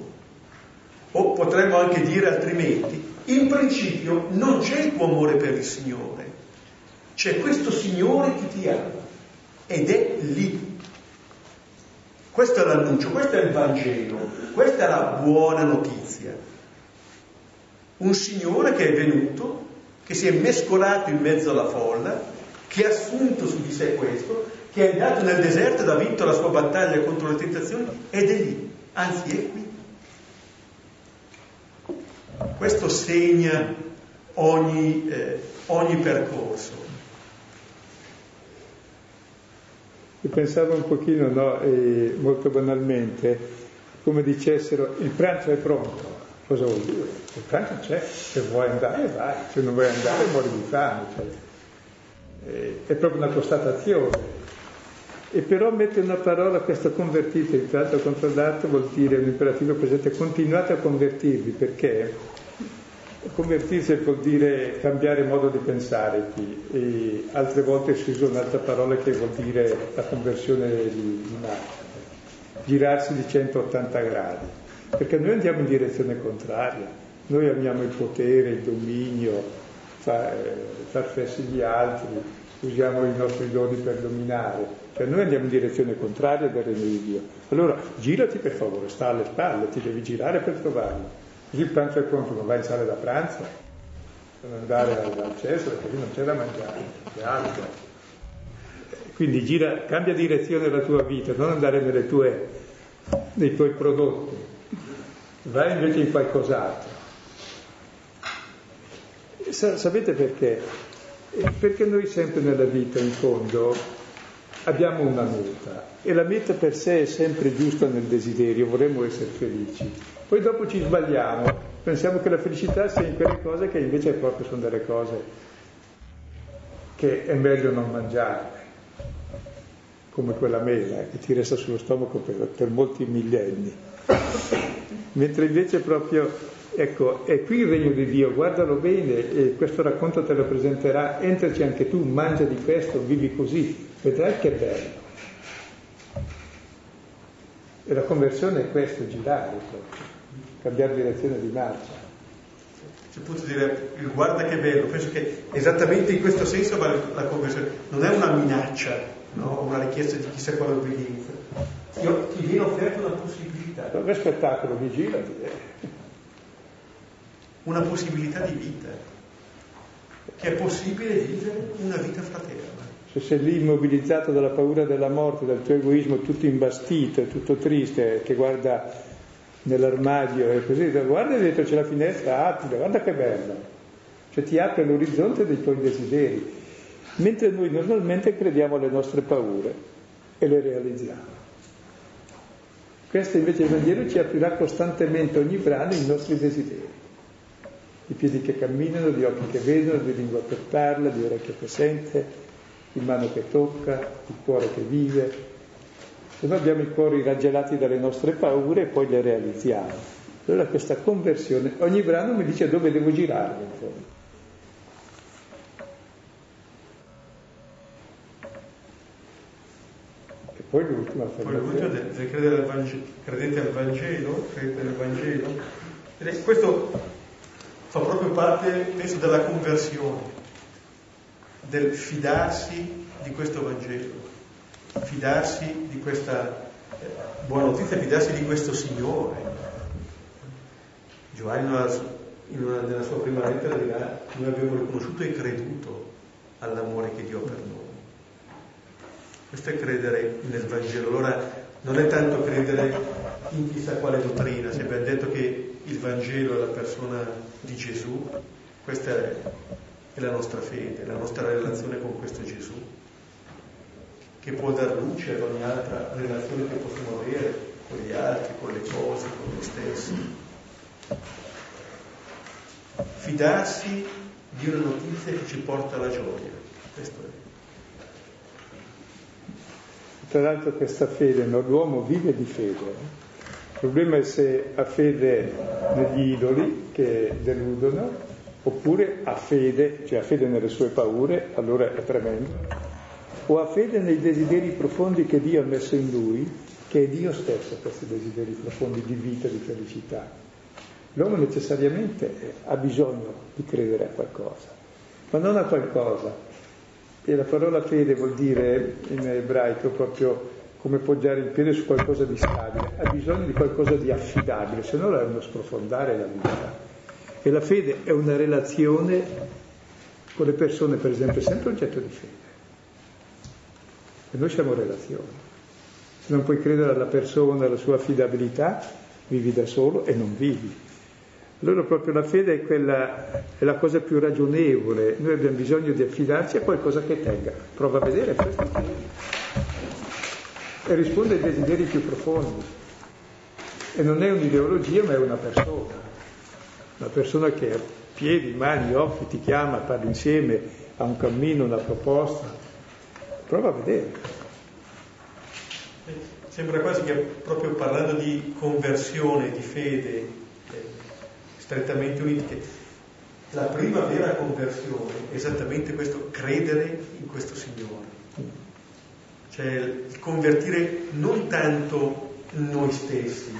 o potremmo anche dire altrimenti, in principio non c'è il tuo amore per il Signore, c'è questo Signore che ti ama ed è lì. Questo è l'annuncio, questo è il Vangelo, questa è la buona notizia un signore che è venuto, che si è mescolato in mezzo alla folla, che ha assunto su di sé questo, che è andato nel deserto ed ha vinto la sua battaglia contro le tentazioni ed è lì, anzi è qui. Questo segna ogni, eh, ogni percorso. E pensavo un pochino, no, e molto banalmente, come dicessero il pranzo è pronto. Cosa vuol dire? Il pranzo c'è, se vuoi andare vai, se non vuoi andare muori di fame. Cioè, è proprio una constatazione. E però mette una parola, questa convertite, il tratto controllato vuol dire un imperativo presente, continuate a convertirvi, perché convertirsi vuol dire cambiare modo di pensare qui, e altre volte si usa un'altra parola che vuol dire la conversione di, marcia, girarsi di 180 gradi, perché noi andiamo in direzione contraria, noi amiamo il potere, il dominio, far, far fessi gli altri, usiamo i nostri doni per dominare, cioè noi andiamo in direzione contraria del regno di Dio. Allora girati per favore, sta alle spalle, ti devi girare per trovarlo. Il pranzo è pronto, non vai in sala da pranzo, non andare al, cesso perché lì non c'è da mangiare, c'è altro. Quindi gira, cambia direzione la tua vita, non andare tue, nei tuoi prodotti, vai invece in qualcos'altro. Sapete perché? Perché noi sempre nella vita, in fondo, abbiamo una meta e la meta per sé è sempre giusta nel desiderio, vorremmo essere felici. Poi dopo ci sbagliamo, pensiamo che la felicità sia in quelle cose che invece proprio sono delle cose che è meglio non mangiare, come quella mela eh, che ti resta sullo stomaco per, per molti millenni. Mentre invece proprio Ecco, è qui il regno di Dio, guardalo bene, e questo racconto te lo presenterà, entraci anche tu, mangia di questo, vivi così, vedrai che bello. E la conversione è questo, girare proprio, cambiare direzione di marcia. Si può dire il guarda che bello, penso che esattamente in questo senso va la conversione, non è una minaccia, no? una richiesta di chissà quale obbedienza. Io, ti viene offerta una possibilità. Non è spettacolo, mi gira una possibilità di vita, che è possibile vivere una vita fraterna. Se sei lì immobilizzato dalla paura della morte, dal tuo egoismo tutto imbastito, tutto triste, che guarda nell'armadio e così, guarda dietro c'è la finestra, aprila, guarda che bella. Cioè ti apre l'orizzonte dei tuoi desideri. Mentre noi normalmente crediamo alle nostre paure e le realizziamo. Questo invece il Vangelo ci aprirà costantemente ogni brano i nostri desideri di piedi che camminano, di occhi che vedono, di lingua che parla, di orecchie che sente, di mano che tocca, di cuore che vive. Se noi abbiamo i cuori raggelati dalle nostre paure e poi le realizziamo. Allora questa conversione, ogni brano mi dice dove devo fondo. E poi l'ultima Poi l'ultima credete al Vangelo, credete al Vangelo, credete nel Vangelo. Questo fa proprio parte, penso, della conversione, del fidarsi di questo Vangelo, fidarsi di questa eh, buona notizia, fidarsi di questo Signore. Giovanni una, nella sua prima lettera dirà, noi abbiamo riconosciuto e creduto all'amore che Dio ha per noi. Questo è credere nel Vangelo. Allora non è tanto credere in chissà quale dottrina, se abbiamo detto che il Vangelo è la persona di Gesù, questa è la nostra fede, la nostra relazione con questo Gesù, che può dar luce ad ogni altra relazione che possiamo avere con gli altri, con le cose, con noi stessi. Fidarsi di una notizia che ci porta alla gioia. Questo è. Tra l'altro questa fede, no? l'uomo vive di fede. Il problema è se ha fede negli idoli che deludono, oppure ha fede, cioè ha fede nelle sue paure, allora è tremendo, o ha fede nei desideri profondi che Dio ha messo in lui, che è Dio stesso questi desideri profondi di vita, di felicità. L'uomo necessariamente ha bisogno di credere a qualcosa, ma non a qualcosa. E la parola fede vuol dire in ebraico proprio come poggiare il piede su qualcosa di stabile, ha bisogno di qualcosa di affidabile, se no è uno sprofondare la vita. E la fede è una relazione con le persone, per esempio, è sempre oggetto di fede. E noi siamo relazioni. Se non puoi credere alla persona, alla sua affidabilità, vivi da solo e non vivi. Allora proprio la fede è, quella, è la cosa più ragionevole, noi abbiamo bisogno di affidarci a qualcosa che tenga. Prova a vedere questo. e risponde ai desideri più profondi. E non è un'ideologia, ma è una persona. Una persona che ha piedi, mani, occhi, ti chiama, parla insieme, ha un cammino, una proposta. Prova a vedere. Sembra quasi che proprio parlando di conversione, di fede, eh, strettamente unite, la prima vera conversione è esattamente questo, credere in questo Signore. Cioè convertire non tanto noi stessi,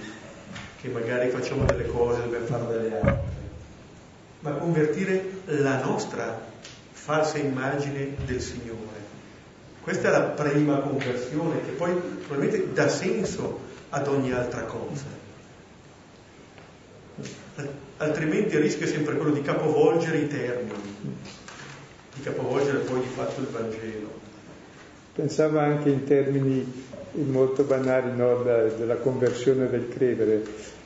che magari facciamo delle cose per fare delle altre, ma convertire la nostra falsa immagine del Signore. Questa è la prima conversione che poi probabilmente dà senso ad ogni altra cosa. Altrimenti il rischio è sempre quello di capovolgere i termini, di capovolgere poi di fatto il Vangelo. Pensavo anche in termini molto banali no, della conversione del credere,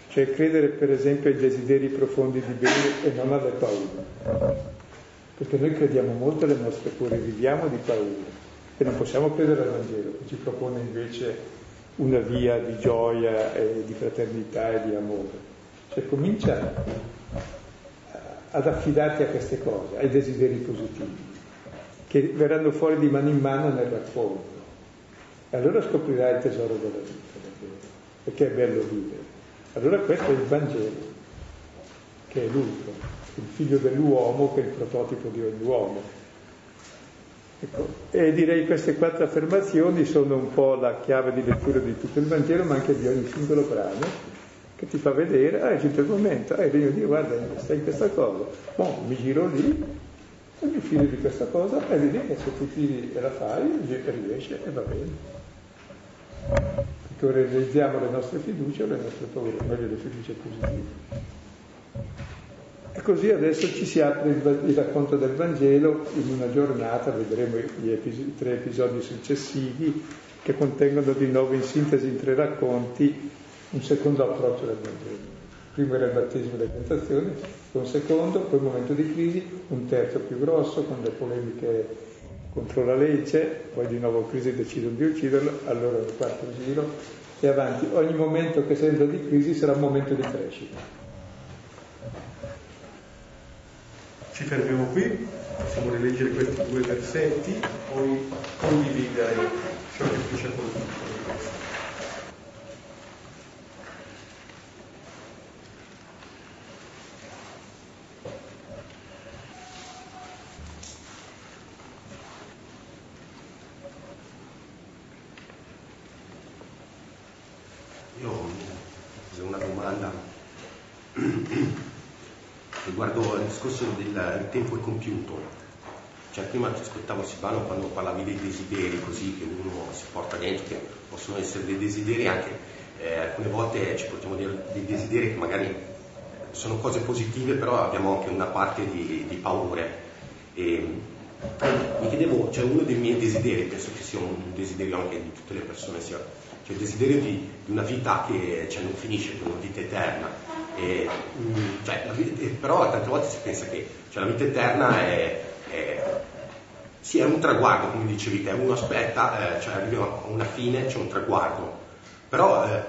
cioè credere per esempio ai desideri profondi di bene e non alle paure. Perché noi crediamo molto alle nostre paure, viviamo di paure e non possiamo credere al Vangelo, che ci propone invece una via di gioia e di fraternità e di amore. Cioè comincia ad affidarti a queste cose, ai desideri positivi, che verranno fuori di mano in mano nel racconto. E allora scoprirai il tesoro della vita, perché è bello vivere. Allora questo è il Vangelo, che è l'ultimo, il figlio dell'uomo che è il prototipo di ogni uomo e direi che queste quattro affermazioni sono un po' la chiave di lettura di tutto il Vangelo, ma anche di ogni singolo brano, che ti fa vedere, ah, è giunto il momento, ah, il regno di guarda, stai in questa cosa, bon, mi giro lì, e mi fido di questa cosa, e vedi che se tu e la fai, riesce e va bene. Perché realizziamo le nostre fiducie o le nostre paure, meglio le fiducie positive. E così adesso ci si apre il, il racconto del Vangelo in una giornata, vedremo gli episodi, tre episodi successivi che contengono di nuovo in sintesi in tre racconti un secondo approccio del Vangelo. Primo era il battesimo delle tentazioni, poi un secondo, poi un momento di crisi, un terzo più grosso con le polemiche contro la legge, poi di nuovo crisi decidono di ucciderlo, allora il quarto giro e avanti. Ogni momento che sembra di crisi sarà un momento di crescita. Ci fermiamo qui, possiamo rileggere questi due versetti, poi condividere ciò che più ci ha colpito. discorso del tempo è compiuto. Cioè prima ti ascoltavo Silvano quando parlavi dei desideri così che uno si porta dentro, che possono essere dei desideri anche, eh, alcune volte ci portiamo dei desideri che magari sono cose positive, però abbiamo anche una parte di, di paure. E, mi chiedevo, cioè uno dei miei desideri, penso che sia un desiderio anche di tutte le persone, sia cioè il desiderio di, di una vita che cioè, non finisce, di una vita eterna. E, cioè, però tante volte si pensa che cioè, la vita eterna è, è, sì, è un traguardo, come dicevi te, uno aspetta, eh, cioè arriva a una fine, c'è un traguardo, però eh,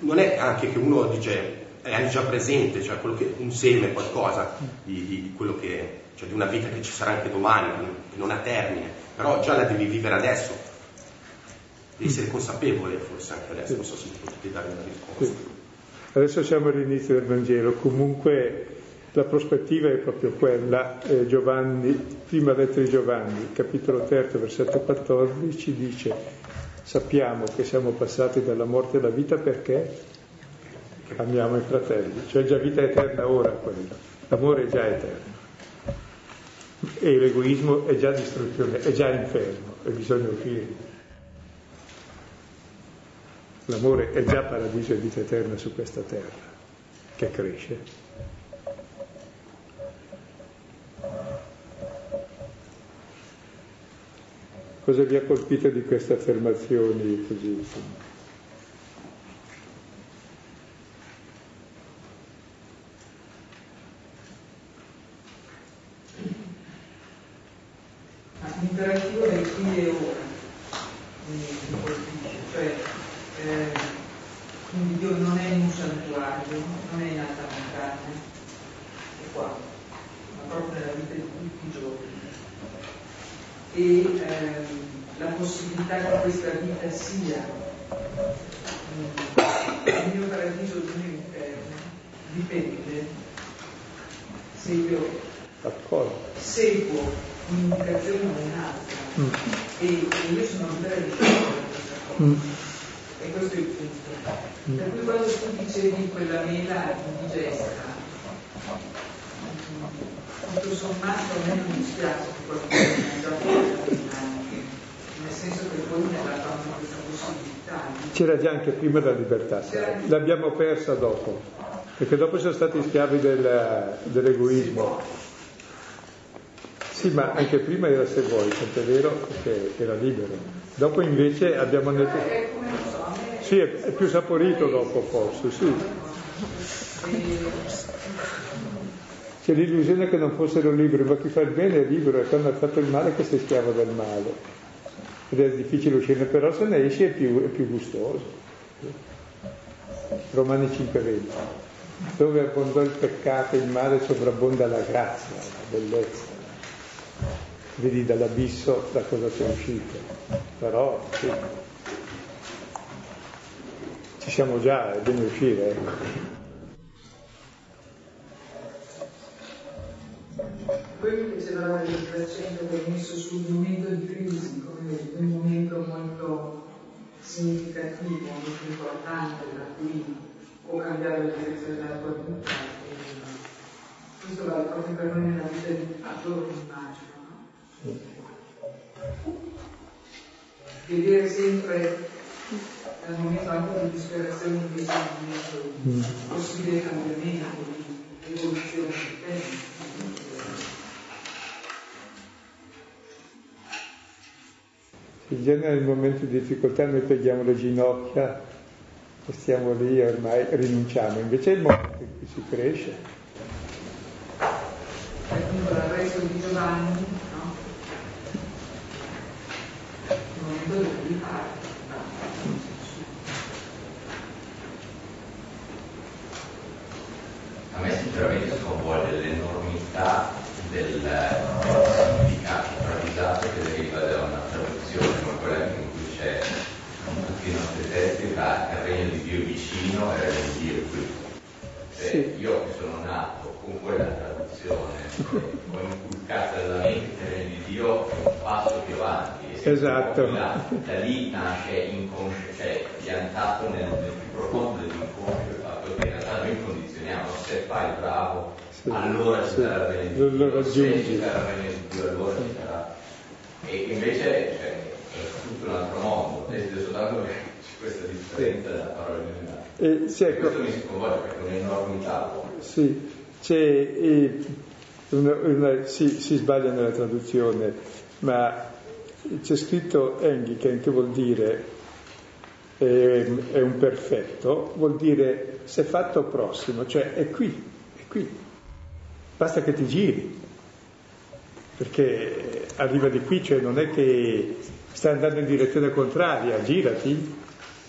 non è anche che uno dice è già presente, cioè che, un seme, qualcosa di, di, di che, cioè di una vita che ci sarà anche domani, che non ha termine, però già la devi vivere adesso, devi essere consapevole forse anche adesso, non so se potete dare una risposta. Adesso siamo all'inizio del Vangelo, comunque la prospettiva è proprio quella. Eh, Giovanni, prima lettera di Giovanni, capitolo 3, versetto 14, dice sappiamo che siamo passati dalla morte alla vita perché amiamo i fratelli, cioè già vita eterna ora quella, l'amore è già eterno e l'egoismo è già distruzione, è già inferno e bisogna uscire. L'amore è già paradiso e vita eterna su questa terra, che cresce. Cosa vi ha colpito di queste affermazioni così? L'imperativo del qui e ora mi colpisce, cioè eh, quindi Dio non è in un santuario, non è in alta montagna, è qua, ma proprio nella vita di tutti i giorni. E eh, la possibilità che questa vita sia, eh, il mio paradiso il mio interno, dipende se io D'accordo. seguo un'indicazione o un'altra. Mm. E, io sono libera di scegliere questa cosa. Mm e questo è il punto. Per cui quando tu dicevi quella mela indigesta, tutto sommato a me non mi spiace che qualcuno mi ha mangiato nel senso che poi mi ha dato anche questa possibilità. C'era già anche prima la libertà, l'abbiamo persa dopo, perché dopo siamo stati schiavi del, dell'egoismo. Sì, ma anche prima era se vuoi, tant'è vero che era libero. Dopo invece abbiamo detto... Sì, è, più saporito dopo forse, sì. C'è l'illusione che non fossero liberi, ma chi fa il bene è libero, e quando ha fatto il male che sei schiavo del male. Ed è difficile uscire, però se ne esci è più, è più gustoso. Romani 5:20. Dove abbondò il peccato il male sovrabbonda la grazia, la bellezza. Vedi dall'abisso da cosa sei uscito. Però sì. Ci siamo già, è bene uscire. Ecco. Poi mi piaceva l'accento che hai messo sul momento di crisi come un momento molto significativo, molto importante, da cui può cambiare la direzione della tua vita. E questo vale proprio per noi nella vita di giorno, immagino. No? Vedere sempre nel momento anche di disperazione invece un momento di possibile cambiamento, di evoluzione del tempo. In genere nei momenti di difficoltà noi preghiamo le ginocchia e stiamo lì e ormai rinunciamo, invece è il momento in cui si cresce. Appunto il resto di Giovanni, no? Il momento riparte. A me sinceramente sconvolge l'enormità del, significato travisato che deriva da una traduzione come quella in cui c'è in tutti i nostri testi tra il regno di Dio vicino e il regno di Dio qui. Se sì. io che sono nato con quella traduzione ho inculcato nella mente il regno di Dio un passo più avanti. Esatto. Da, da, lì nasce inconscio, cioè piantato nel, nel più profondo dell'inconscio condizioniamo, se fai bravo sì, allora ci sarà regno di Dio, se ci sarà di Dio allora ci sarà. E invece cioè, è tutto un altro mondo, esiste soltanto che c'è questa differenza della parola originale. Eh, sì, ecco. Questo mi si sconvolge perché è un'enormità. Sì, c'è, eh, una, una, sì, si sbaglia nella traduzione, ma c'è scritto Engiken che vuol dire eh, è un perfetto, vuol dire se fatto prossimo, cioè è qui, è qui. Basta che ti giri, perché arriva di qui, cioè non è che stai andando in direzione contraria, girati,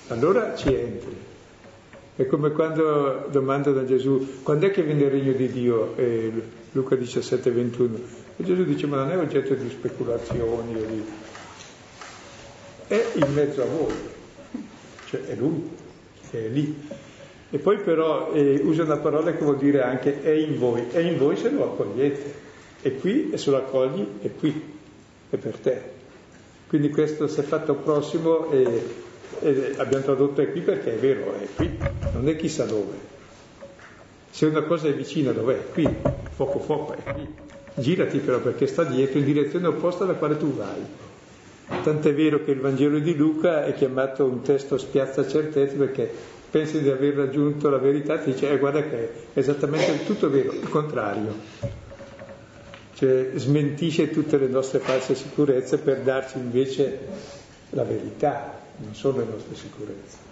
allora ci entri. È come quando domandano a Gesù, quando è che viene il regno di Dio? Eh, Luca 17, 21. E Gesù dice, ma non è oggetto di speculazioni. È in mezzo a voi, cioè è Lui, è lì. E poi però eh, usa una parola che vuol dire anche è in voi, è in voi se lo accogliete. È qui e se lo accogli è qui, è per te. Quindi questo si è fatto prossimo e, e abbiamo tradotto è qui perché è vero, è qui, non è chissà dove. Se una cosa è vicina dov'è? Qui, fuoco fuoco, è qui. Girati però perché sta dietro in direzione opposta alla quale tu vai. Tant'è vero che il Vangelo di Luca è chiamato un testo spiazza certezze perché pensi di aver raggiunto la verità, ti dice, eh, guarda che è esattamente tutto vero, il contrario. Cioè, smentisce tutte le nostre false sicurezze per darci invece la verità, non solo le nostre sicurezze.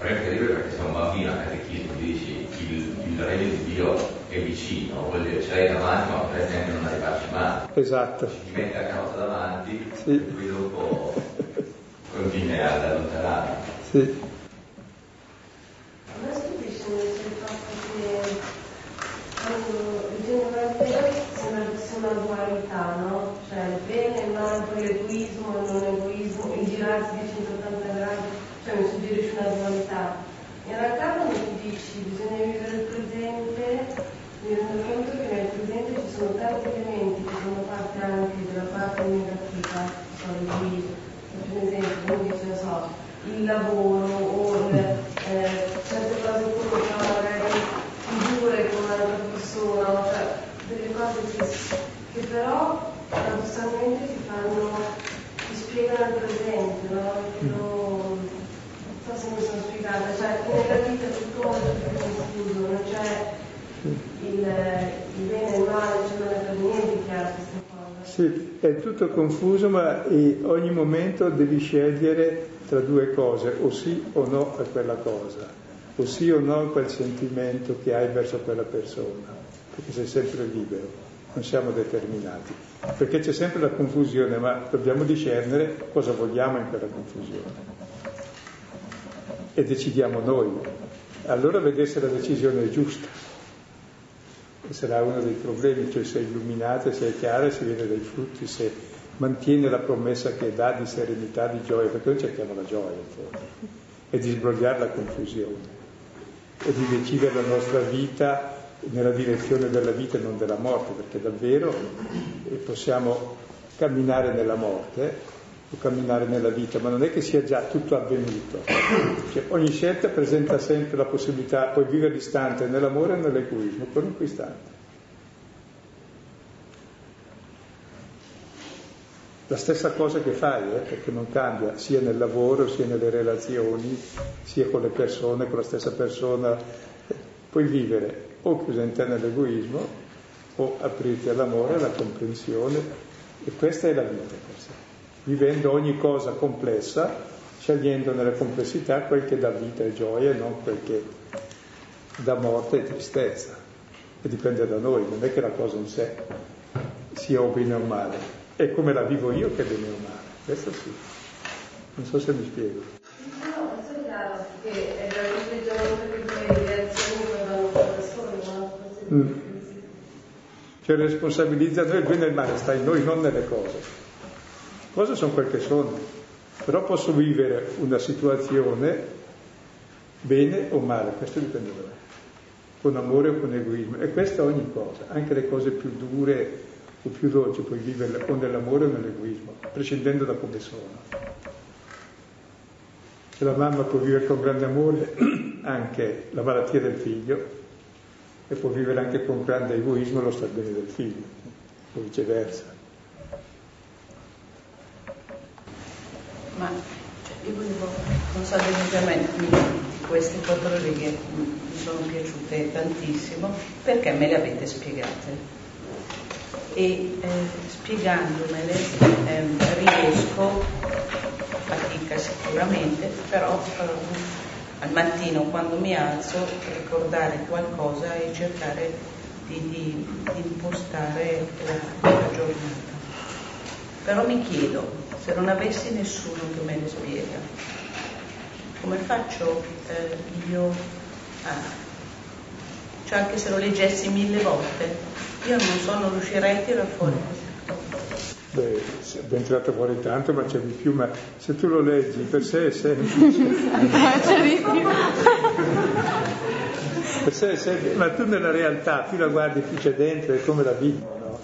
È incredibile perché se un bambino a catechismo dici il, il regno di Dio è vicino, vuol dire ce l'hai davanti ma potresti anche non arrivarci mai. Esatto. Ci metti la carrozza davanti sì. e poi dopo continui ad allontanarti. Sì. leggendo il Vangelo sembra che sia una dualità, no? Cioè il bene e il male poi storie qui, per esempio, come dice, so, il lavoro o il, eh, certe cose come magari figure con un'altra persona, cioè delle cose che, che però paradossalmente ti fanno, ti spiegano il presente, no? non so se mi sono spiegata, cioè nella vita è tutto molto più confuso, non c'è il, il bene e il male, cioè non è per niente chiaro questa cosa. Sì, è tutto confuso, ma in ogni momento devi scegliere tra due cose, o sì o no a quella cosa, o sì o no a quel sentimento che hai verso quella persona, perché sei sempre libero, non siamo determinati, perché c'è sempre la confusione, ma dobbiamo discernere cosa vogliamo in quella confusione. E decidiamo noi. Allora vedere se la decisione è giusta. E sarà uno dei problemi, cioè se è illuminata, se è chiara, si vede dai frutti, se mantiene la promessa che dà di serenità, di gioia, perché noi cerchiamo la gioia e di sbrogliare la confusione, e di decidere la nostra vita nella direzione della vita e non della morte, perché davvero eh, possiamo camminare nella morte o camminare nella vita, ma non è che sia già tutto avvenuto. Cioè, ogni scelta presenta sempre la possibilità, puoi vivere distante nell'amore o nell'egoismo, qualunque istante. La stessa cosa che fai, eh, perché non cambia, sia nel lavoro, sia nelle relazioni, sia con le persone, con la stessa persona. Puoi vivere o chiusa in te nell'egoismo o aprirti all'amore, alla comprensione e questa è la vita per sé. Vivendo ogni cosa complessa, scegliendo nella complessità quel che dà vita e gioia e non quel che dà morte e tristezza. E dipende da noi, non è che la cosa in sé sia o bene o male, è come la vivo io che è bene o male, questo sì. Non so se mi spiego. No, questo è chiaro, che è veramente giorno che le reazioni vanno da mm. Cioè responsabilizza noi il bene e il male, sta in noi, non nelle cose. Cose sono quel che sono, però posso vivere una situazione bene o male, questo dipende da me, con amore o con egoismo. E questa è ogni cosa, anche le cose più dure, o più dolce puoi vivere o nell'amore o nell'egoismo, prescindendo da come sono. Se la mamma può vivere con grande amore anche la malattia del figlio e può vivere anche con grande egoismo lo star bene del figlio, o viceversa. Ma cioè, io volevo, non so di queste quattro righe mi sono piaciute tantissimo perché me le avete spiegate e eh, spiegandomele eh, riesco, fatica sicuramente, però eh, al mattino quando mi alzo ricordare qualcosa e cercare di, di, di impostare la, la, giornata. Però mi chiedo, se non avessi nessuno che me le spiega, come faccio eh, io a... Cioè anche se lo leggessi mille volte, io non so, non riuscirei a tirare fuori Beh, è ben tirato fuori tanto, ma c'è di più, ma se tu lo leggi per sé è semplice. più. per sé è semplice, ma tu nella realtà più la guardi più c'è dentro, è come la vita, no?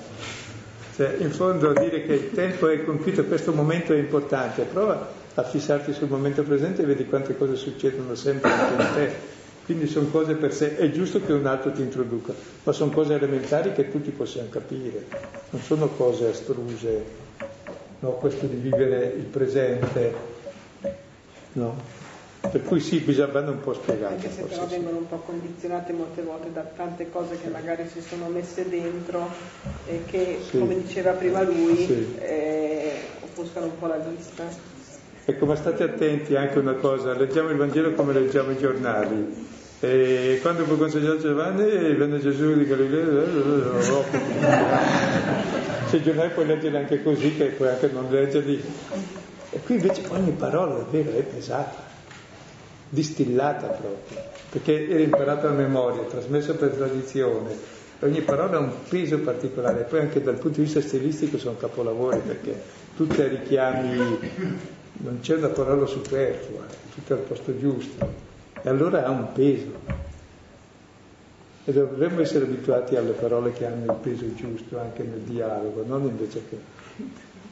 Cioè, in fondo dire che il tempo è compiuto, questo momento è importante, prova a fissarti sul momento presente e vedi quante cose succedono sempre anche in te quindi sono cose per sé, è giusto che un altro ti introduca, ma sono cose elementari che tutti possiamo capire, non sono cose astruse, no? questo di vivere il presente, no? Per cui sì, bisogna, vanno un po' spiegate. Anche se però sì. vengono un po' condizionate molte volte da tante cose che magari si sono messe dentro e che, sì. come diceva prima lui, sì. eh, offuscano un po' la vista. Ecco, ma state attenti anche a una cosa, leggiamo il Vangelo come leggiamo i giornali. E quando fu consegnato Giovanni venne Gesù di Galilea, se i giornali puoi leggere anche così, che puoi anche non leggerli. E qui invece ogni parola davvero è pesata, distillata proprio, perché era imparata a memoria, trasmessa per tradizione. Ogni parola ha un peso particolare, poi anche dal punto di vista stilistico sono capolavori, perché tutte richiami, non c'è una parola superflua, tutto al posto giusto e allora ha un peso. E dovremmo essere abituati alle parole che hanno il peso giusto anche nel dialogo, non invece che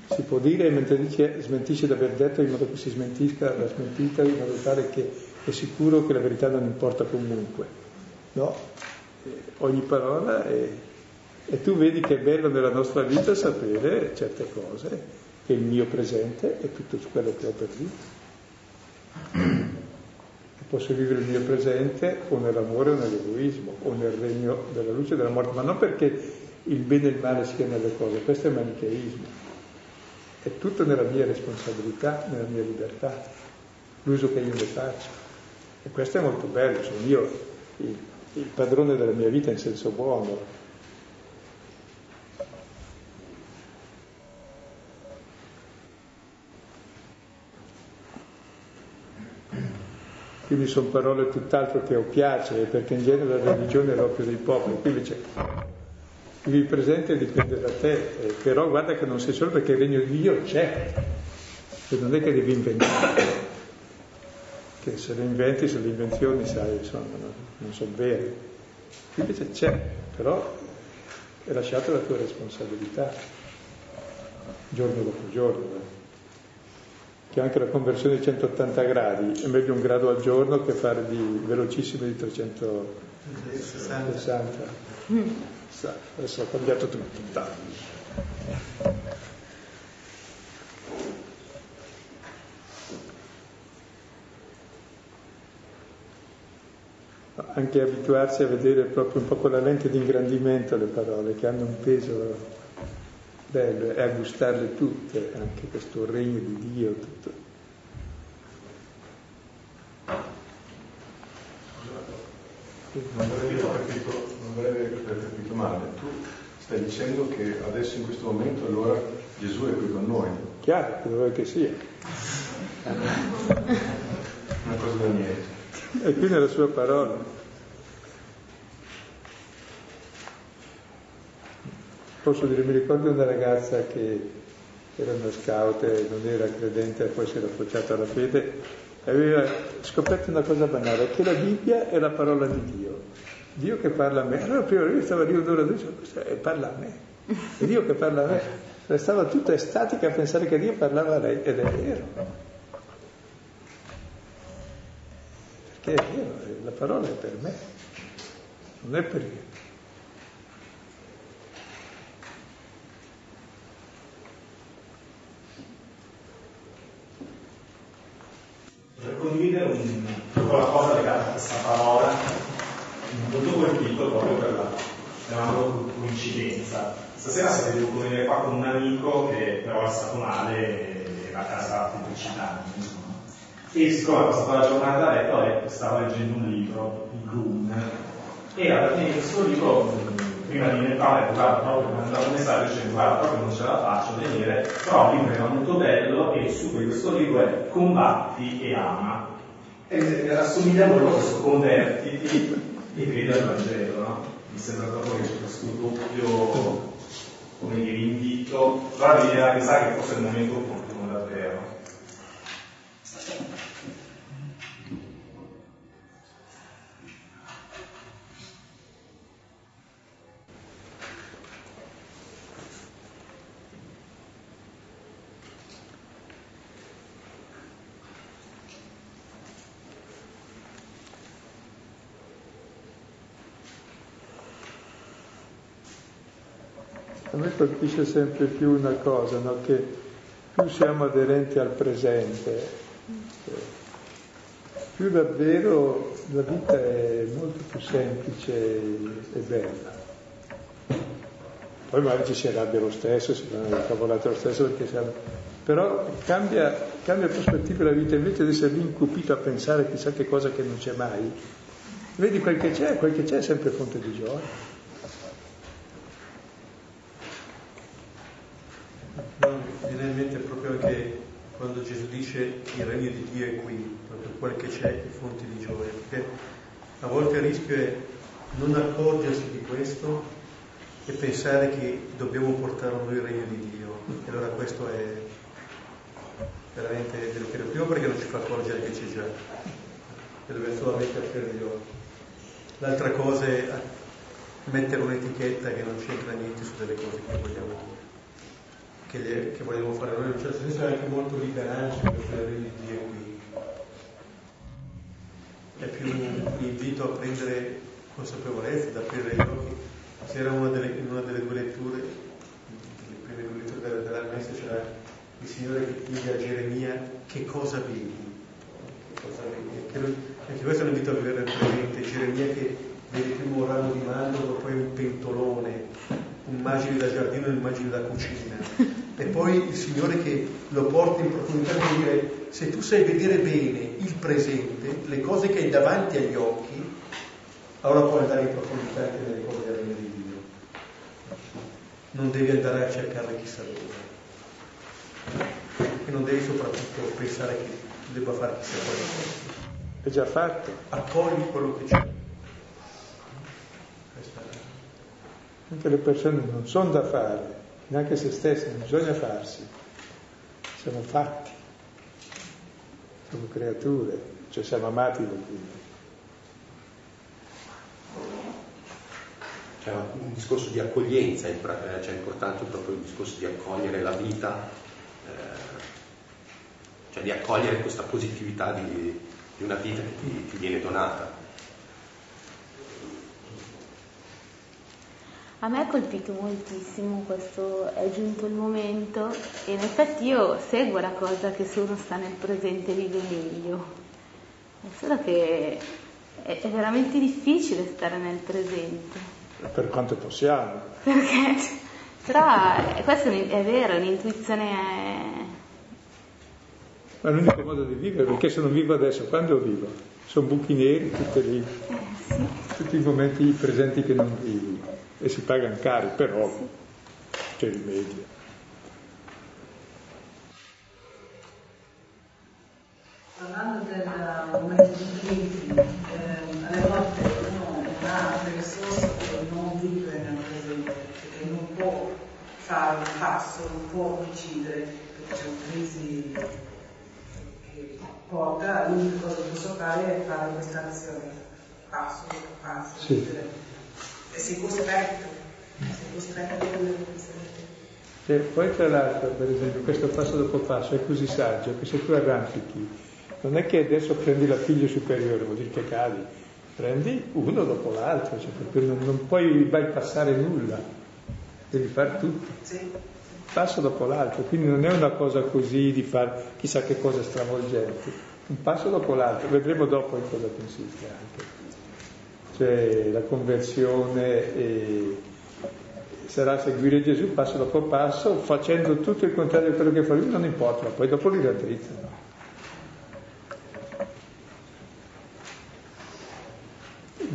Si può dire mentre dice, smentisce di aver detto in modo che si smentisca la smentita, in modo tale che è sicuro che la verità non importa comunque. No? Ogni parola è... E tu vedi che è bello nella nostra vita sapere certe cose, che il mio presente è tutto quello che ho per vita. Posso vivere il mio presente o nell'amore o nell'egoismo, o nel regno della luce e della morte, ma non perché il bene e il male sia nelle cose, questo è manicheismo. È tutto nella mia responsabilità, nella mia libertà, l'uso che io ne faccio. E questo è molto bello, sono io il, il padrone della mia vita in senso buono. Quindi sono parole tutt'altro che piace, perché in genere la religione è l'oppio dei popoli, qui invece il presente dipende da te, eh, però guarda che non sei solo perché il regno di Dio c'è, e non è che devi inventare, che se le inventi, le invenzioni, sai, insomma, no, non sono vere. Invece c'è, però è lasciata la tua responsabilità, giorno dopo giorno. Eh. Che anche la conversione di 180 gradi è meglio un grado al giorno che fare di velocissimo di 360 adesso ho cambiato tutto. Anche abituarsi a vedere proprio un po' con la lente di ingrandimento le parole che hanno un peso bello e a gustarle tutte, anche questo regno di Dio, tutto. Non vorrei capito, aver capito male. Tu stai dicendo che adesso in questo momento allora Gesù è qui con noi. Chiaro, che che sia. Una cosa da niente. È qui nella sua parola. Posso dire, mi ricordo una ragazza che era una scout e non era credente, poi si era appoggiata alla fede aveva scoperto una cosa banale, che la Bibbia è la parola di Dio. Dio che parla a me. Allora prima lui stava lì un'ora e e parla a me. È Dio che parla a me. Restava tutta estatica a pensare che Dio parlava a lei, ed è vero. Perché è vero, la parola è per me, non è per condividere un, una cosa legata a questa parola, molto colpito proprio per la, chiamiamolo coincidenza. Stasera sarei dovuto venire qua con un amico che però è stato male e era a casa pubblicità. E è passata la giornata letto, letto, stavo leggendo un libro, il Gloom, e alla fine di questo libro prima di detto guarda proprio mi mandato un messaggio dicendo guarda proprio non ce la faccio venire però il libro era molto bello e su questo libro è combatti e ama e rassomiglia molto a questo convertiti e credi al Vangelo no? mi sembra proprio che c'è questo doppio come dire invito. Però mi viene a pensare che fosse il momento opportuno colpisce sempre più una cosa, no? che più siamo aderenti al presente, più davvero la vita è molto più semplice e bella. Poi magari ci si arrabbia lo stesso, si fanno le cavolate lo stesso siamo... Però cambia, cambia prospettiva la vita, invece di essere incupito a pensare chissà che cosa che non c'è mai, vedi quel che c'è, quel che c'è è sempre fonte di gioia. viene in mente proprio anche quando Gesù dice il regno di Dio è qui, proprio quel che c'è è fonte di gioia, perché a volte il rischio è non accorgersi di questo e pensare che dobbiamo portare a noi il regno di Dio. E allora questo è veramente deleterio. Primo perché non ci fa accorgere che c'è già, e dobbiamo solamente aprire gli occhi. L'altra cosa è mettere un'etichetta che non c'entra niente su delle cose che vogliamo dire che, le, che volevo fare noi, in un certo senso è anche molto liberante di Dio qui. È più un invito a prendere consapevolezza, ad aprire gli occhi. C'era una delle, in una delle due letture, le prime due letture della, della messa, c'era il Signore che chiede a Geremia che cosa vedi. Anche, lui, anche questo è un invito a vivere presente. Geremia che vede prima un ramo di mandorlo, poi un pentolone, un'immagine da giardino e un'immagine da cucina. E poi il Signore che lo porta in profondità per dire se tu sai vedere bene il presente, le cose che hai davanti agli occhi, allora puoi andare in profondità anche nelle cose del regno di Dio. Non devi andare a cercare chissà dove. E non devi soprattutto pensare che debba fare chissà cosa. È già fatto. Accogli quello che c'è. Anche le persone non sono da fare, neanche se stesse, non bisogna farsi. Siamo fatti, siamo creature, cioè siamo amati da Dio. C'è un discorso di accoglienza, eh, cioè è importante proprio il discorso di accogliere la vita, eh, cioè di accogliere questa positività di, di una vita che ti, ti viene donata. A me ha colpito moltissimo questo, è giunto il momento e in effetti io seguo la cosa che se uno sta nel presente vive meglio. È solo che è, è veramente difficile stare nel presente. Per quanto possiamo. Perché, però questo è vero, l'intuizione è... Ma è l'unico modo di vivere, perché se non vivo adesso, quando vivo? Sono buchi neri, tutti, lì, Eh, sì. tutti i momenti presenti che non vivi e si pagano cari, però c'è rimedio. Parlando del momento di crisi, ehm, alle volte uno non ha le risorse per non vivere nel presente, perché non può fare un passo, non può decidere, perché c'è una crisi che porta, l'unica cosa che posso fare è fare questa azione, passo passo, Sì. vivere. e sei costretto, sei costretto a vivere nel presente. E poi tra l'altro, per esempio, questo passo dopo passo è così saggio che se tu arrampichi, non è che adesso prendi la figlia superiore, vuol dire che cadi, prendi uno dopo l'altro, cioè proprio non, non puoi bypassare nulla, devi fare tutto, Sì. passo dopo l'altro, quindi non è una cosa così di fare chissà che cose stravolgenti, un passo dopo l'altro, vedremo dopo in cosa consiste anche. Cioè la conversione e sarà seguire Gesù passo dopo passo, facendo tutto il contrario di quello che fa lui, non importa, poi dopo li raddrizzano.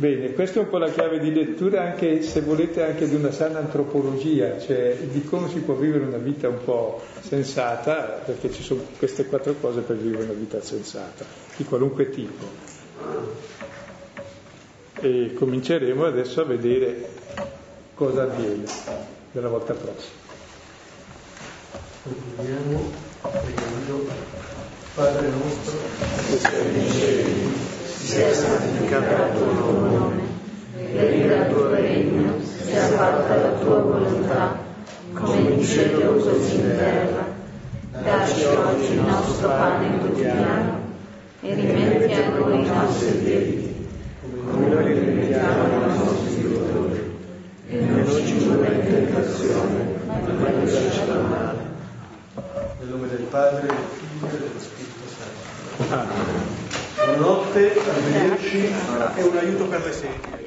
Bene, questa è un po' la chiave di lettura anche, se volete, anche di una sana antropologia, cioè di come si può vivere una vita un po' sensata, perché ci sono queste quattro cose per vivere una vita sensata, di qualunque tipo. E cominceremo adesso a vedere cosa avviene della volta prossima. Continuiamo pregando Padre nostro Che sei nei sia santificato il tuo nome, venga il tuo regno, sia fatta la tua volontà, come in cielo così in terra. Dacci oggi il nostro pane quotidiano e rimetti a noi i nostri debiti, come noi rimettiamo ai nostri debitori, e non ci indurre in tentazione, ma liberaci dal male. nel nome del Padre, del Figlio e dello Spirito Santo. Buonanotte, arrivederci e un aiuto per le sedi.